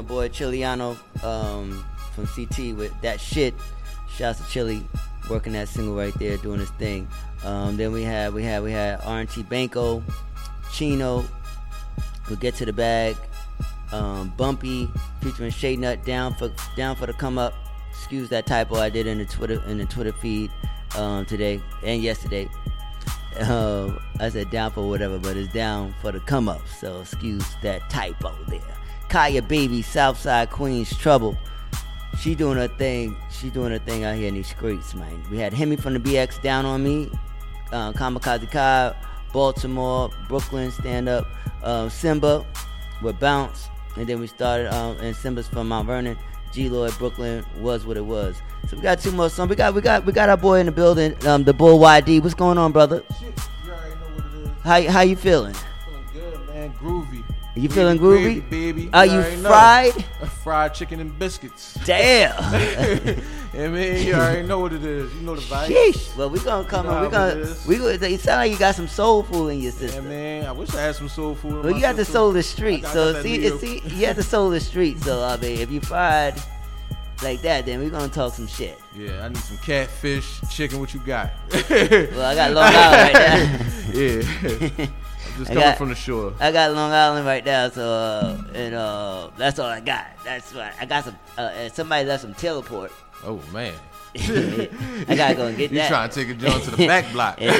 My boy Chiliano um, from CT with that shit. Shouts to Chili working that single right there, doing his thing. Um, then we had we had we had RNT Banco, Chino. We'll get to the bag. Um, Bumpy featuring Shade Nut down for down for the come up. Excuse that typo I did in the Twitter in the Twitter feed um, today and yesterday. Uh, I said down for whatever, but it's down for the come up. So excuse that typo there. Kaya Baby, Southside Queens Trouble. She doing her thing. She doing her thing out here in these streets, man. We had Hemi from the BX down on me. Uh, Kamikaze Kai, Baltimore, Brooklyn stand up. Uh, Simba with Bounce. And then we started, um, and Simba's from Mount Vernon. G Lloyd, Brooklyn was what it was. So we got two more songs. We got we got we got our boy in the building, um, the Bull YD. What's going on, brother? How how you feeling? feeling? Good man, groovy. You feeling groovy? baby? Are you already know. fried? Fried chicken and biscuits. Damn. [laughs] I mean, you already know what it is. You know the vibe. Sheesh. Well, we gonna come You know on. We it gonna we gonna. You sound like you got some soul food in your system. Yeah, man. I wish I had some soul food. in Well, you got the soul of the street. I got- I So see, it, see, you have the soul of the street. So I mean, if you fried like that, then we're gonna talk some shit. Yeah, I need some catfish, chicken. What you got? Well, I got [laughs] Long Island right now. [laughs] yeah. Just I coming got- from the shore. I got Long Island right now, so uh, and uh, that's all I got. That's what I got. Some uh, somebody left some teleport. Oh man. [laughs] I gotta go and get You that. You trying to take a joint to the back block. [laughs] And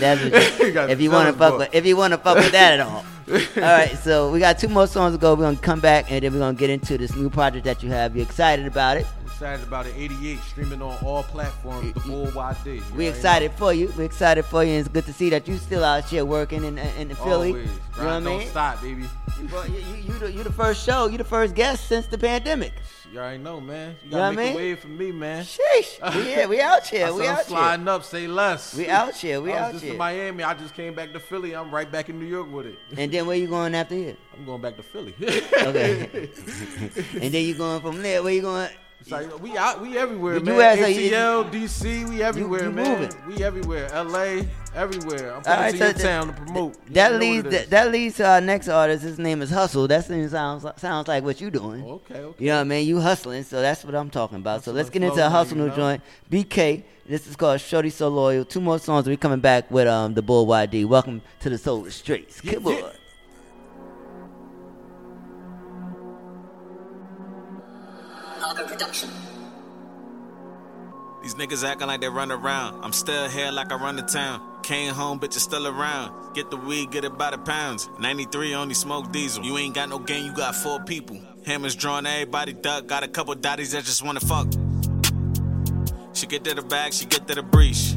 that- and [laughs] You if you want to fuck with, if you want to fuck with that at all. All right, so we got two more songs to go. We're gonna come back and then we're gonna get into this new project that you have. You excited about it? Excited about it. 88 streaming on all platforms. The Bull YD. You We excited for you. We excited for you. And it's good to see that you still out here working in in, in Philly. Always. You know what I don't stop, baby. You, you, you, you, the, you the first show. You the first guest since the pandemic. You already know, man. You You gotta what I make mean? a wave for me, man. Sheesh. [laughs] We here. We out here. We said I'm out here. up. Say less. We out here. We [laughs] I was out just here. in Miami. I just came back to Philly. I'm right back in New York with it. And then where you going after here? [laughs] I'm going back to Philly. Okay. and then you going from there. Where you going? It's like, we out, we everywhere, You man. ATL, DC, we everywhere, you man. moving. We everywhere. LA, everywhere. I'm coming right, to so your th- town to promote. You That leads that, that leads to our next artist. His name is Hustle. That sounds sounds like what you're doing. Okay, okay. You know what I mean? You hustling, so that's what I'm talking about. so let's get into a hustle new know? joint. BK. This is called Shorty So Loyal. Two more songs. We coming back with um the Bull YD. Welcome to the Solar Streets. Come on. Production. These niggas acting like they run around. I'm still here like I run the town. Came home, bitch is still around. Get the weed, get it by the pounds. 93 only smoke diesel. You ain't got no game, you got four people. Hammers drawn, everybody duck. Got a couple daddies that just wanna fuck. She get to the bag, she get to the breach.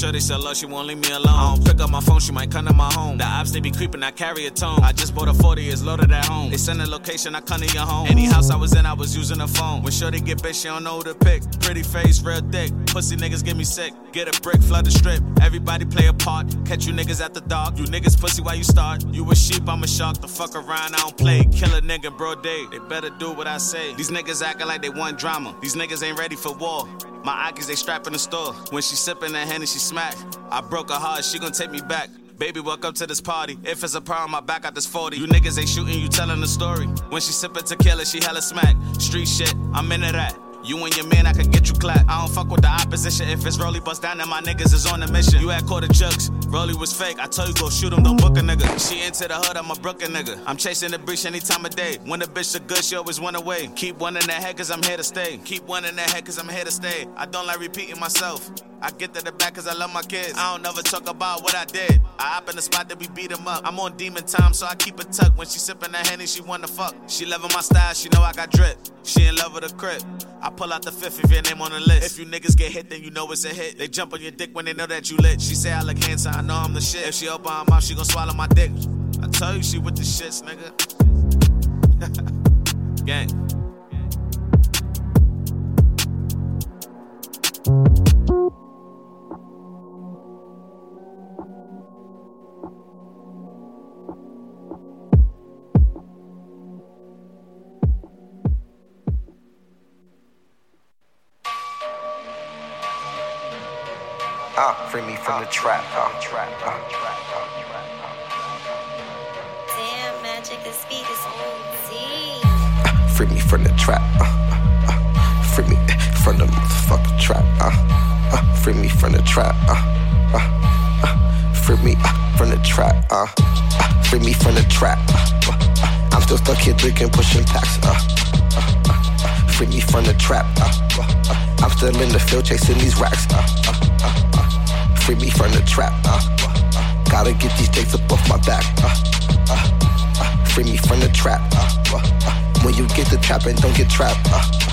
They sell love, she won't leave me alone. I don't pick up my phone, she might come to my home. The ops they be creeping, I carry a tone. I just bought a 40, it's loaded at home. They send a location, I come to your home. Any house I was in, I was using a phone. When they get bitch, she don't know who to pick. Pretty face, real thick. Pussy niggas get me sick. Get a brick, flood the strip. Everybody play a part. Catch you niggas at the dock. You niggas pussy while you start. You a sheep, I'm a shark. The fuck around, I don't play. Kill a nigga, bro, day. They better do what I say. These niggas acting like they want drama. These niggas ain't ready for war. My Akis, they strap in the store. When she sippin' that Henny, she smack. I broke her heart, she gon' take me back. Baby, welcome to this party. If it's a problem, I back out this 40. You niggas ain't shooting, you telling the story. When she sippin' tequila, she hella smack. Street shit, I'm into that. You and your man, I can get you clapped. I don't fuck with the opposition. If it's Rolly bust down, then my niggas is on a mission. You had quarter chucks, Rolly was fake. I told you go shoot him, don't book a nigga. She into the hood, I'm a Brooklyn nigga. I'm chasing the bitch any time of day. When the bitch a good, she always went away. Keep one in the head, cause I'm here to stay. Keep one in the head, cause I'm here to stay. I don't like repeating myself. I get to the back cause I love my kids. I don't never talk about what I did. I hop in the spot that we beat them up. I'm on demon time, so I keep it tucked. When she sippin' that henny, she wanna fuck. She loving my style, she know I got drip. She in love with the crib. I pull out the fifth if your name on the list. If you niggas get hit, then you know it's a hit. They jump on your dick when they know that you lit. She say I look handsome, I know I'm the shit. If she open her mouth, she gon' swallow my dick. I tell you, she with the shits, nigga. [laughs] Gang. Free me from the trap. Uh, trap. Uh, Damn, magic, this beat is OD. free me from the trap. Uh, uh, free me from the motherfucking trap. Uh, uh, free me from the trap. Uh, uh, uh, free me uh, from the trap. Uh, uh, free me from the trap. Uh, uh, I'm still stuck here drinking, pushing packs. Uh, uh, uh, free me from the trap. Uh, uh, uh, I'm still in the field chasing these racks. Uh, uh, free me from the trap. Uh, gotta get these jakes up off my back. Uh, uh, uh, free me from the trap. Uh, uh, when you get the trap and don't get trapped. Uh, uh,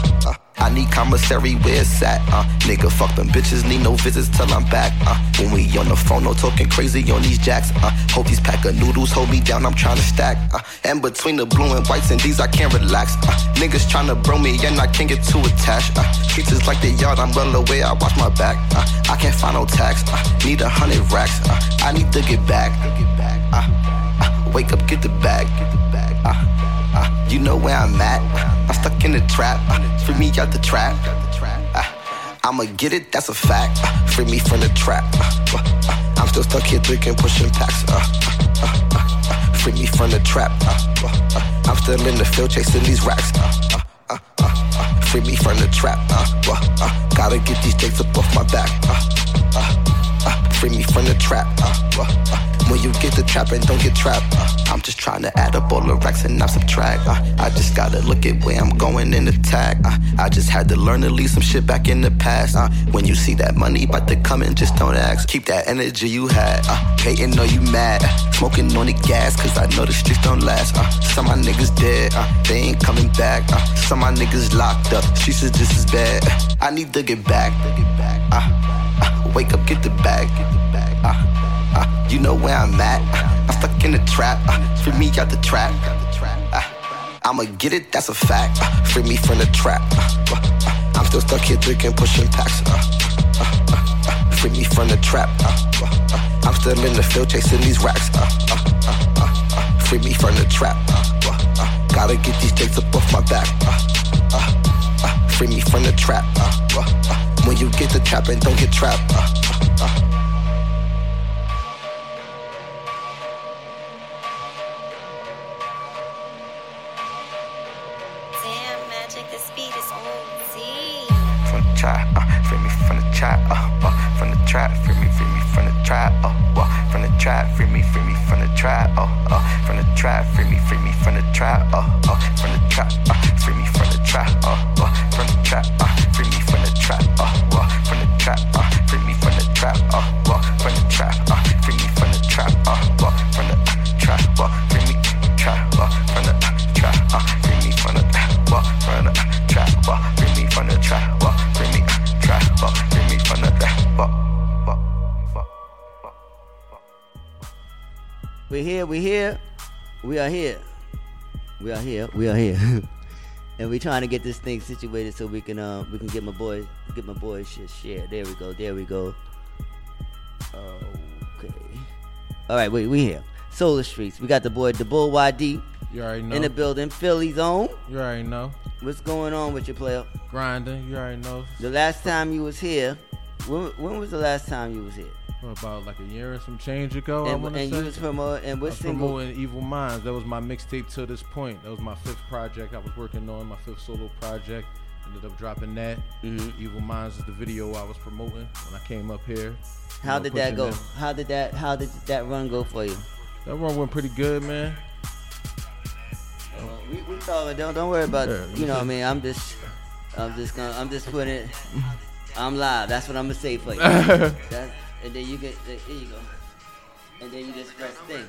I need commissary where it's at. Uh, nigga, fuck them bitches, need no visits till I'm back. Uh, when we on the phone, no talking crazy on these jacks. Uh, hope these pack of noodles hold me down, I'm trying to stack. Uh, and between the blue and whites and these, I can't relax. Uh, niggas trying to bro me and I can't get too attached. Uh, streets is like the yard, I'm well away, I watch my back. Uh, I can't find no tax. Uh, need a hundred racks. Uh, I need to get back. Uh, uh, wake up, get the bag. Uh, uh, you know where I'm at. I'm stuck in the trap. Free me out the trap. Uh, I'ma get it, that's a fact. Uh, free me from the trap. Uh, uh I'm still stuck here drinking, pushing packs. Uh, uh, free me from the trap. I'm still in the field chasing these racks. Free me from the trap. Gotta get these jakes up off my back. Free me from the trap. Uh, uh, uh, when you get the trap and don't get trapped. Uh, I'm just trying to add up all the racks and not subtract. Uh, I just gotta look at where I'm going and attack. Uh, I just had to learn to leave some shit back in the past. Uh, when you see that money about to come in, just don't ask. Keep that energy you had. Uh, hating or you mad. Smoking on the gas, cause I know the streets don't last. Uh, some my niggas dead, uh, they ain't coming back. Uh, some my niggas locked up, streets is just as bad. Uh, I need to get back. Uh, uh, wake up, get the bag. Uh, uh, you know where I'm at. Uh, I'm stuck in the trap. Uh, free me out the trap. Uh, I'ma get it, that's a fact. Uh, free me from the trap. Uh, uh, I'm still stuck here drinking, pushing packs. Uh, uh, uh, uh, free me from the trap. Uh, uh, uh, I'm still in the field chasing these racks. Uh, uh, uh, uh, uh, free me from the trap. Uh, uh, uh, gotta get these jakes up off my back. Uh, uh, uh, free me from the trap. Uh, uh, uh, when you get the trap and don't get trapped. We are here. and We are and we trying to get this thing situated so we can uh we can get my boy get my boy shit share. There we go. There we go. Okay. All right, wait, we here. Solar Streets. We got the boy, the Bull YD. You already know. In the building. Philly Zone. You already know. What's going on with your player? Grinding. You already know. The last time you was here, when, when was the last time you was here? What, about like a year and some change ago. I And, want and to you was promoting, and I what was single? promoting Evil Minds. That was my mixtape to this point. That was my fifth project I was working on. My fifth solo project. Ended up dropping that. Mm-hmm. Evil Minds is the video I was promoting when I came up here. How know, did that go? it. How did that? How did that run go for you? That run went pretty good, man. We, we talking. Don't don't worry about. Yeah, you know what I mean. I'm just. I'm just gonna. I'm just putting it. I'm live. That's what I'm gonna say for you. [laughs] And then you get. There you go. And then you just press thing.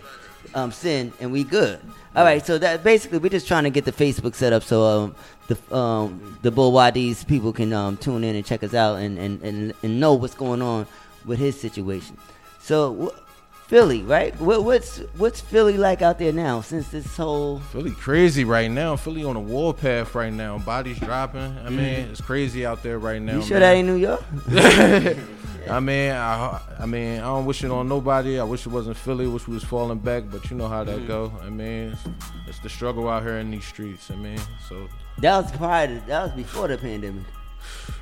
Um, sin, and we good. All right. So that basically we're just trying to get the Facebook set up so um the um the Bull YD's people can um tune in and check us out and and and, and know what's going on with his situation. So. Wh- Philly, right? What, what's what's Philly like out there now since this whole Philly crazy right now. Philly on a warpath right now. Bodies dropping. I mean, it's crazy out there right now. Mm-hmm. You sure man. that ain't New York? [laughs] [laughs] I mean, I, I mean, I don't wish it on nobody. I wish it wasn't Philly. Wish we was falling back, but you know how that Mhm. go. I mean, it's, it's the struggle out here in these streets. I mean, so That was prior. To, that was before the pandemic.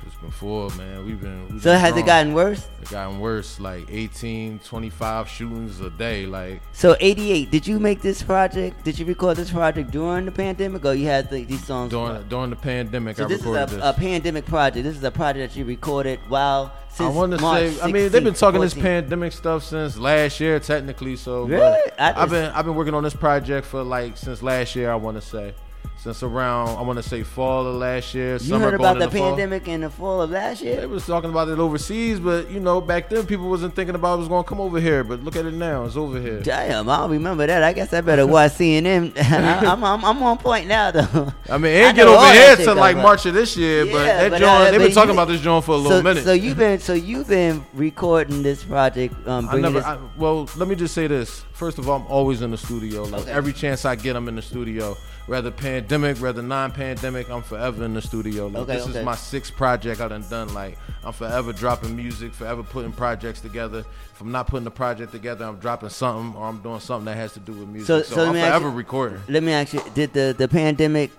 It's before, man. We've been. We've So been has it gotten worse? It gotten worse. Like 18, 25 shootings a day. Like So '88. Did you make this project? Did you record this project during the pandemic, or you had the, these songs? during during the pandemic, so I this is a, this. a pandemic project. This is a project that you recorded while since I want to say, I mean, they've been 16th, talking this pandemic stuff since last year, technically. So, but Really? I I've been I've been working on this project for like since last year. I want to say, since around I want to say fall of last year. You summer heard about going the fall. pandemic in the fall of last year? They was talking about it overseas, but you know, back then people wasn't thinking about it was gonna come over here. But look at it now, it's over here. Damn, I don't remember that. I guess I better watch CNN. [laughs] I, am I'm, I'm on point now, though. [laughs] I mean, it get over here till like March of this year, but that but, joint, uh, they've been talking about this joint for a little so, minute. So you've been so you've been recording this project. Um, I never. I, well, let me just say this. First of all, I'm always in the studio. Like Okay. every chance I get, I'm in the studio. Whether pandemic, whether non-pandemic, I'm forever in the studio. Like Okay, this okay. is my sixth project I done done. Like I'm forever dropping music, forever putting projects together. If I'm not putting a project together, I'm dropping something or I'm doing something that has to do with music. So, So, so let I'm me ask forever you- recording. Let me ask you: Did the the pandemic,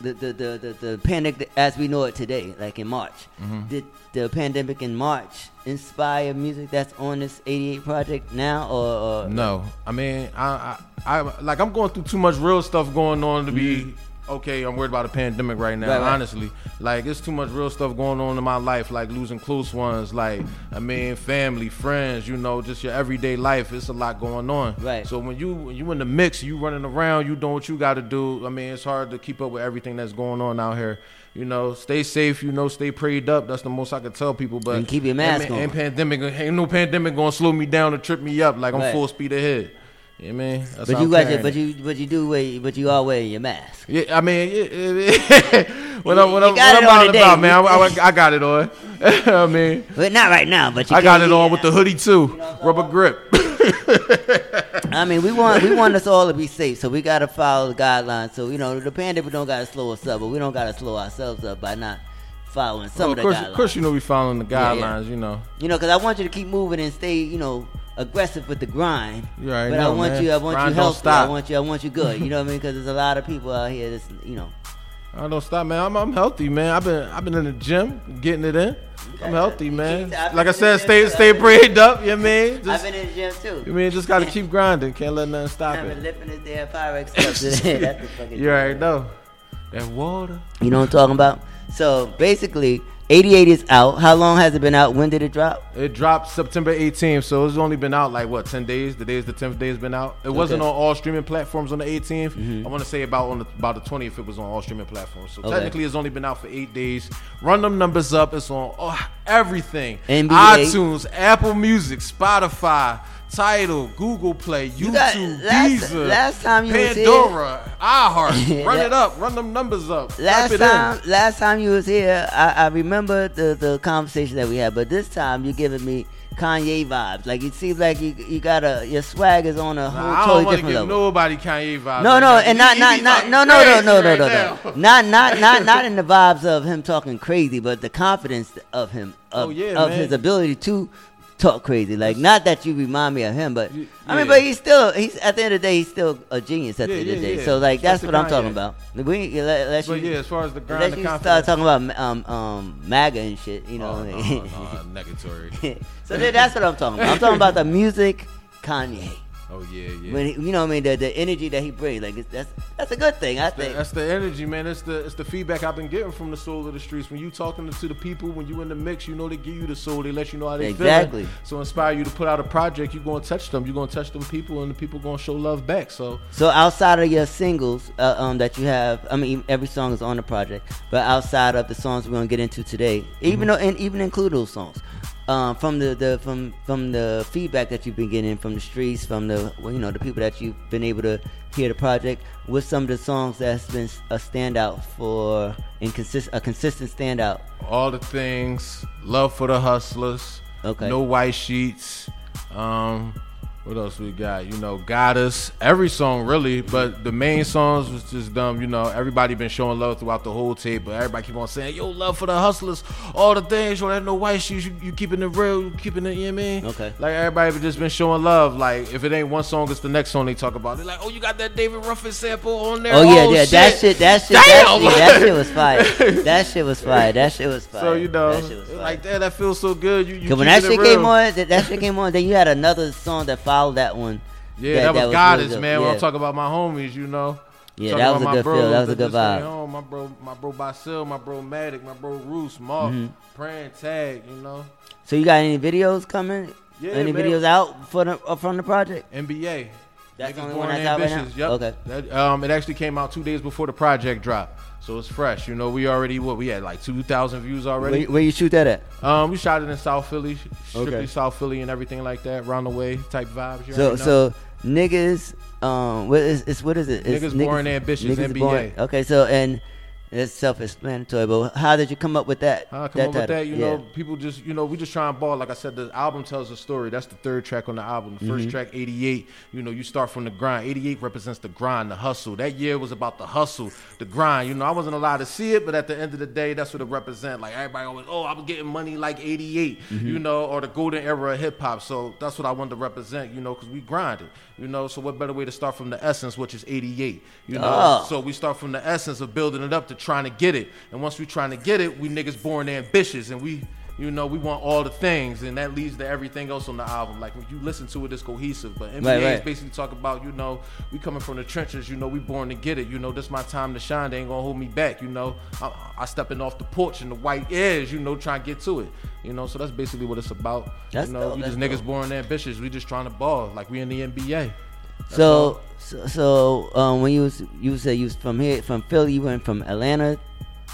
the the the the, the pandemic as we know it today, like in March, Mhm. did the pandemic in March inspire music that's on this '88 project now, or, or No, I mean, I, I, I, like I'm going through too much real stuff going on to be okay. I'm worried about a pandemic right now. Right, right. Honestly, like it's too much real stuff going on in my life, like losing close ones, like I mean, family, friends, you know, just your everyday life. It's a lot going on. Right. So when you when you in the mix, you running around, you doing what you got to do. I mean, it's hard to keep up with everything that's going on out here. You know, stay safe. You know, stay prayed up. That's the most I can tell people. But And keep your mask ain't, on. Ain't pandemic. Ain't no pandemic gonna slow me down or trip me up. Like I'm Right. full speed ahead. You know I mean? That's but you got your, but you but you do wear but you are wearing your mask. Yeah, I mean, yeah, yeah, [laughs] when, I'm when, I'm, when I'm out about, man, I, I, [laughs] I got it on. [laughs] I mean, But not right now. But you I got it on with the hoodie too, rubber grip. I mean, we want we want us all to be safe, so we gotta follow the guidelines. So you know, the pandemic don't gotta slow us up, but we don't gotta slow ourselves up by not following some Well, of of the course, guidelines. of course, you know we following the Yeah, guidelines. yeah. You know, You know, because I want you to keep moving and stay, you know, aggressive with the grind. You already but I want man. you, I want Grind you healthy. I want you, I want you good. You know what I mean? Because there's a lot of people out here that's, you know. I don't stop, man. I'm, I'm healthy, man. I've been I've been in the gym, getting it in. I'm healthy, man. [laughs] Like I said, stay stay prayed up. You know what I mean? I've Just, been in the gym too. you mean just gotta [laughs] keep grinding. Can't let nothing stop I've been it. lifting this damn Pyrex stuff today. That's the [laughs] fucking. You already know that water. You know what I'm talking about? So basically, 88 is out. How long has it been out? When did it drop? It dropped September 18th, so it's only been out like what 10 days. The day is the 10th day has been out. It wasn't Okay. on all streaming platforms on the 18th. Mhm. I want to say about on the, about the 20th it was on all streaming platforms. So Okay. technically it's only been out for eight days. Run them numbers up. It's on oh, everything: NBA. iTunes, Apple Music, Spotify. Tidal, Google Play, YouTube, got- last- Deezer, last time you Pandora, iHeart. [laughs] Run it up, run them numbers up. Last it in. time, last time you was here, I, I remember the, the conversation that we had, but this time you're giving me Kanye vibes. Like it seems like you you got a your swag is on a whole Nah, I don't totally different give level. nobody Kanye vibes. No, no, and not not not no no no no no no no [laughs] not not not not in the vibes of him talking crazy, but the confidence of him of, Oh, yeah, of his ability to talk crazy. Like not that you remind me of him, but I mean, but he's still he's at the end of the day he's still a genius at Yeah, the end of the day. yeah. So like that's Especially what I'm talking about. We unless But you yeah, as far as the grind, unless the you confidence. start talking about um um MAGA and shit, you know. Oh, no, [laughs] no, negatory. [laughs] so that's what I'm talking about. I'm talking about the music, Kanye. Oh yeah, yeah. When he, you know what I mean, the, the energy that he brings, like it's, that's that's a good thing. I think. That's the energy, man. It's the it's the feedback I've been getting from the soul of the streets. When you talking to the people, when you in the mix, you know they give you the soul. They let you know how they Exactly. feeling. So inspire you to put out a project. You gonna touch them. You are gonna touch them people, and the people gonna show love back. So So outside of your singles uh, um, that you have, I mean, every song is on the project. But outside of the songs we're gonna get into today, even though and even include those songs, um, from the, the from from the feedback that you've been getting from the streets, from the well, you know the people that you've been able to hear the project, with some of the songs that's been a standout for and consist a consistent standout. all the things, love for the hustlers. Okay. No white sheets. Um, what else we got? You know, Goddess. Every song really, but the main songs was just dumb. You know, everybody been showing love throughout the whole tape, but everybody keep on saying, "Yo, love for the hustlers." All the things. You know, no white sheets. You, you keeping it real. You keeping it. You know what I mean? Okay. Like everybody just been showing love. Like if it ain't one song, it's the next song they talk about. They're like, "Oh, you got that David Ruffin sample on there." Oh yeah, oh, yeah, that shit, that shit, that Damn! shit, that shit was fire. [laughs] That shit was fire. That shit was fire. So you know, that shit was fire. like that, that feels so good. You, you when that shit it came on, that, that shit came on, then you had another song that followed that one. Yeah, that, was, really Goddess, dope. man. When Yeah. I'm talking about my homies, you know. Yeah, Talking that was a good feel. That was a good vibe. home. My bro, my bro Basil, my bro Matic, my bro Roos, Mark, Mhm. praying tag, you know. So you got any videos coming? Yeah, any man. videos out for the uh, from the project? NBA. That's the Niggas only one that's out right now? Yep. Okay. That, um, it actually came out two days before the project dropped, so it's fresh. You know, we already what we had like two thousand views already. Where, where you shoot that at? Um, we shot it in South Philly, strictly Okay. South Philly and everything like that, round the way type vibes. You So so niggas, um, what is it's what is it? It's Niggas Born Ambitious, niggas NBA. born- okay, so and it's self-explanatory, but how did you come up with that? How I come up with title? that? You Yeah. know, people just you know we just try and ball. Like I said, the album tells a story. That's the third track on the album. The 1st Mhm. track, 88. You know, you start from the grind. 88 represents the grind, the hustle. That year was about the hustle, the grind. You know, I wasn't allowed to see it, but at the end of the day, that's what it represents. Like everybody always, oh, I was getting money like 88. Mhm. You know, or the golden era of hip hop. So that's what I wanted to represent. You know, because we grinded. You know, so what better way to start from the essence, which is 88. You know, Oh. so we start from the essence of building it up to trying to get it. And once we trying to get it, we niggas born ambitious and we, you know, we want all the things and that leads to everything else on the album. Like when you listen to it, it's cohesive. But NBA Right, is right. basically talk about, you know, we coming from the trenches, you know, we born to get it. You know, this my time to shine. They ain't gonna hold me back. You know, I, I stepping off the porch in the white airs, you know, trying to get to it. You know, so that's basically what it's about. That's you know, dope, we just niggas dope. born ambitious. We just trying to ball like we in the NBA. So, so, so um, when you was you said you was from here from Philly, you went from Atlanta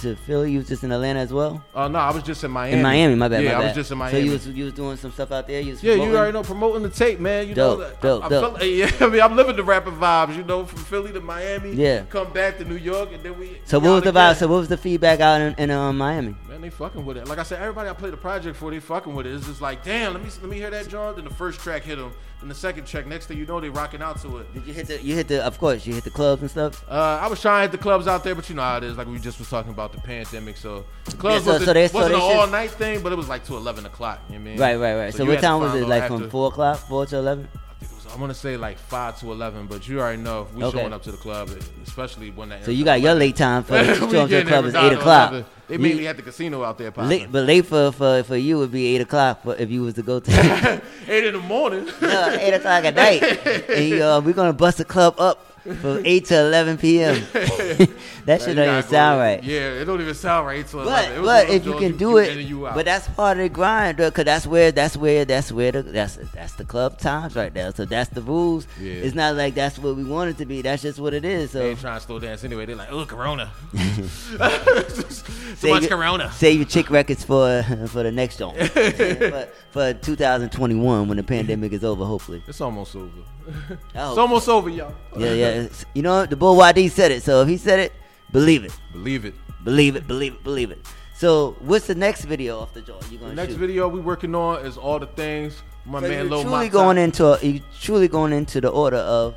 to Philly. You was just in Atlanta as well. Uh, no, I was just in Miami. In Miami, my bad. Yeah, my I was just in Miami. So you was you was doing some stuff out there. You was Yeah, you already know promoting the tape, man. You Dope, know, that- dope, I, I dope. Felt, [laughs] yeah, I mean, I'm living the rapper vibes. You know, from Philly to Miami. Yeah. Come back to New York, and then we. So what was the vibe? So what was the feedback out in, in um, Miami? Man, they fucking with it. Like I said, everybody I play the project for, they fucking with it. It's just like, damn, let me let me hear that, John. Then the first track hit them. Then the second track, next thing you know, they rocking out to it. Did you hit the? You hit the? Of course, you hit the clubs and stuff. Uh, I was trying to hit the clubs out there, but you know how it is. Like we just was talking about the pandemic, so the clubs Yeah, so- was so they- wasn't they an all night thing, but it was like to eleven o'clock. You know what I mean? Right, right, right. So, you what time was it? Like from four o'clock, four to eleven. I want to say like five to eleven, but you already know if we Okay. showing up to the club, especially when that. So you got your late time for [laughs] showing up to the club is eight o'clock. 11. They You- at the casino out there. Late, but late for, for for you would be eight o'clock. For if you was to go to [laughs] eight in the morning. no, eight o'clock at night, [laughs] and you, uh, we're gonna bust the club up from eight to eleven p.m. [laughs] that shit don't even sound right. Yeah, it don't even sound right. But It but if you can do you it, you but that's part of the grind, though, cause that's where that's where that's where the that's that's the club times right there. So that's the rules. Yeah. It's not like that's what we want it to be. That's just what it is. They So ain't trying to slow dance anyway. They're like, oh, Corona. Save Too much your- Corona. Save your chick records for [laughs] for the next joint. [laughs] for, for 2021 when the pandemic is over, hopefully. It's almost over. It's almost over, y'all. Yeah, yeah. It's- You know, the bull YD said it. So if he said it, believe it. Believe it. Believe it. Believe it. Believe it. So what's the next video off the joint you gonna next shoot? video we working on is all the things. My So man you're Lil truly Mata- going into you truly going into the order of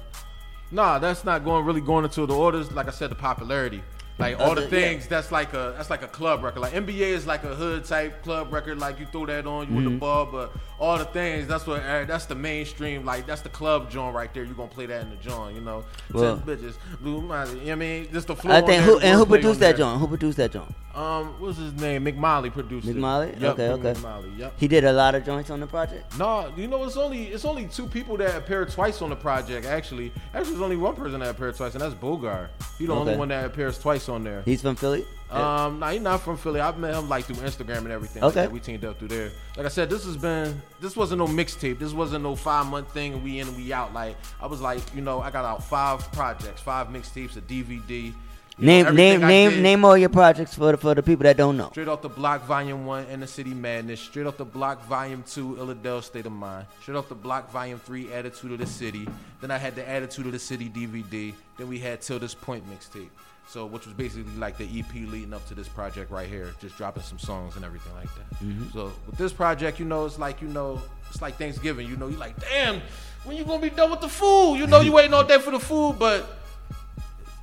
Nah, that's not going really going into the orders. Like I said, the popularity. Like all the the- yeah. things that's like a that's like a club record. Like NBA is like a hood type club record. Like you throw that on, you in the Mhm. bar. But all the things that's what uh, that's the mainstream. Like that's the club joint right there. You gonna play that in the joint, you know? Well- Ten bitches, Mata, you know what I mean? Just the flow. I think who and who produced that joint? Who produced that joint? Um, what's his name? McMolly produced it. McMolly? Yup, okay, okay. McMolly, yep. He did a lot of joints on the project. No, you know it's only it's only two people that appeared twice on the project. Actually, actually, there's only one person that appeared twice, and that's Bogart. He's the only one that appears twice on there. He's from Philly. Um, nah, he's not from Philly. I've met him like through Instagram and everything. Okay. Like we teamed up through there. Like I said, this has been this wasn't no mixtape. This wasn't no five month thing and we in and we out. Like I was like, you know, I got out five projects, five mixtapes, a DVD. You know, Name name I name did- name all your projects for the for the people that don't know. Straight off the block, Volume One, Inner City Madness. Straight off the block, Volume Two, Illadelph State of Mind. Straight off the block, Volume Three, Attitude of the City. Then I had the Attitude of the City DVD. Then we had Till This Point mixtape. So, which was basically like the EP leading up to this project right here, just dropping some songs and everything like that. Mhm. So, with this project, you know, it's like you know, it's like Thanksgiving. You know, you like, damn, when you gonna be done with the food? You know, you waiting all day for the food, but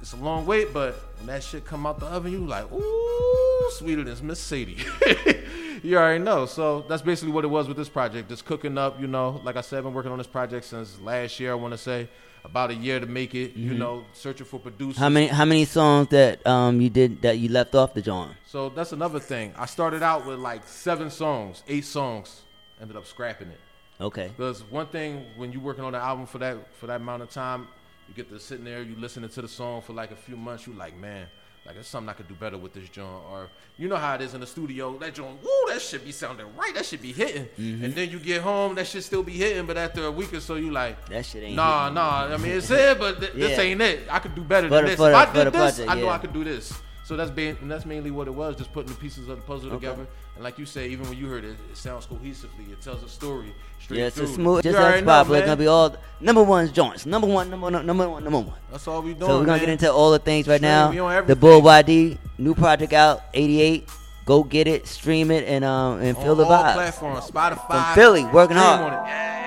it's a long wait, but when that shit come out the oven, you like, ooh, sweeter than Miss Sadie. [laughs] you already know. So that's basically what it was with this project. Just cooking up, you know. Like I said, I've been working on this project since last year. I want to say about a year to make it. You Mhm. know, searching for producers. How many how many songs that um you did that you left off the joint? So that's another thing. I started out with like seven songs, eight songs. Ended up scrapping it. Okay. Because one thing when you're working on an album for that for that amount of time, you get to sitting there, you listening to the song for like a few months, you like, man, like there's something I could do better with this joint. Or you know how it is in the studio, that joint, woo, that should be sounding right, that should be hitting. Mhm. And then you get home, that should still be hitting, but after a week or so, you like, That shit ain't Nah, hitting. nah. I mean, it's here, but th- this ain't it. I could do better For than the- this. for if the- I did this, I know yeah. I could do this. So that's being, and that's mainly what it was, just putting the pieces of the puzzle Okay. together. And like you say, even when you heard it, it sounds cohesively. It tells a story straight Yeah, it's through. a smooth, just as already. It's gonna be all number one's joints. Number one, number one, number one, number one. That's all we doing. So we're gonna man. get into all the things right Straight, now. The. Bull YD new project out, 88. Go get it, stream it, and um and feel on the all vibe. platforms, Spotify. From Philly, working Stream hard.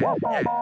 Yeah.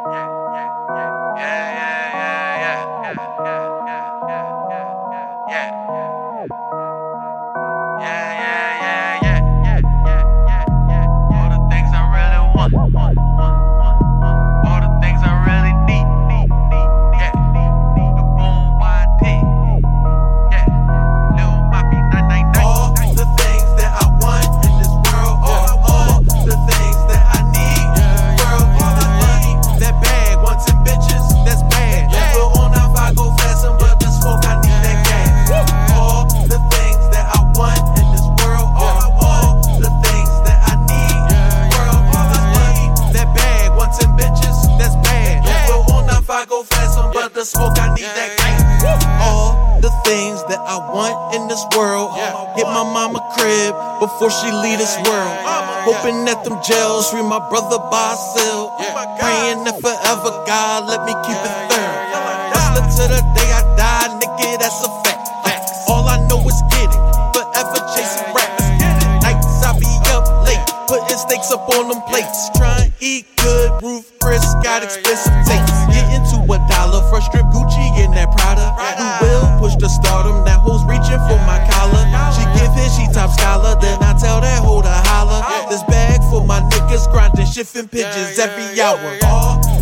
I want in this world. Hit my mama crib before she leave this world. Hoping that them jails free my brother by cell. Praying that forever God let me keep it third. Hustling to the day I die, nigga, that's a fact. All I know is get it, forever chasing raps. Nights I be up late, putting steaks up on them plates. Trying to eat good, roof Chris got expensive tastes. Get into a dollar, first strip Gucci in that Prada. Shifting pigeons every hour. All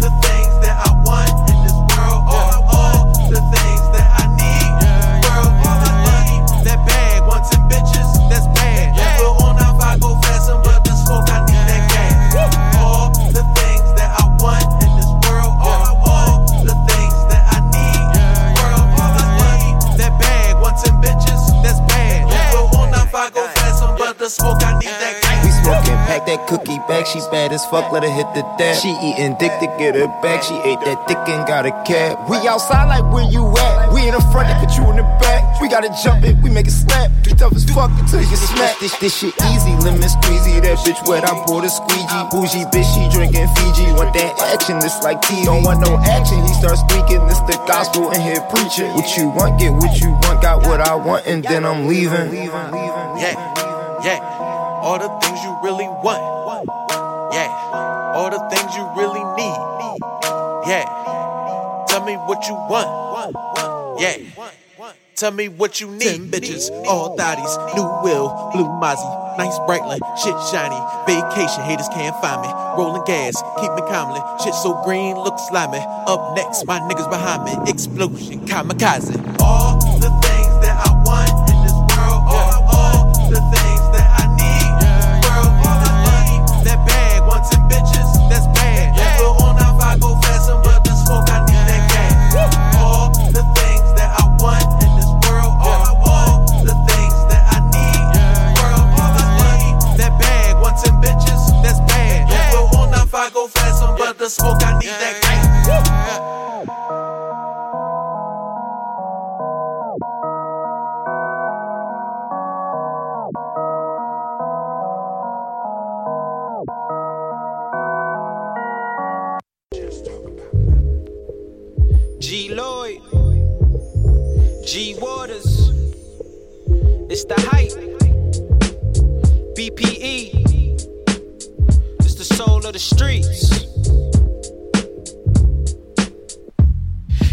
cookie bag. She bad as fuck, let her hit the dab. She eatin' dick to get her back. She ate that dick and got a cab. We outside like where you at? We in the front, they put you in the back. We gotta jump it, we make it slap. Too tough as fuck until you get smacked. This, this shit easy, lemon squeezy. That bitch wet, I bought a squeegee. Bougie bitch, she drinking Fiji. Want that action, it's like TV. Don't want no action, he starts squeaking. This the gospel and here preaching. What you want, get what you want. Got what I want, and then I'm leaving. Yeah, yeah. All the things you really want. Yeah. All the things you really need. Yeah. Tell me what you want. Yeah. Tell me what you need. Ten bitches, all thotties, new will, blue Mozzie, nice bright light, shit shiny, vacation, haters can't find me. Rolling gas, keep me calmly, shit so green, look slimy. Up next, my niggas behind me, explosion, kamikaze. All the smoke, I need that gas. G Lloyd, G Waters, it's the hype. BPE, it's the soul of the streets. Peace.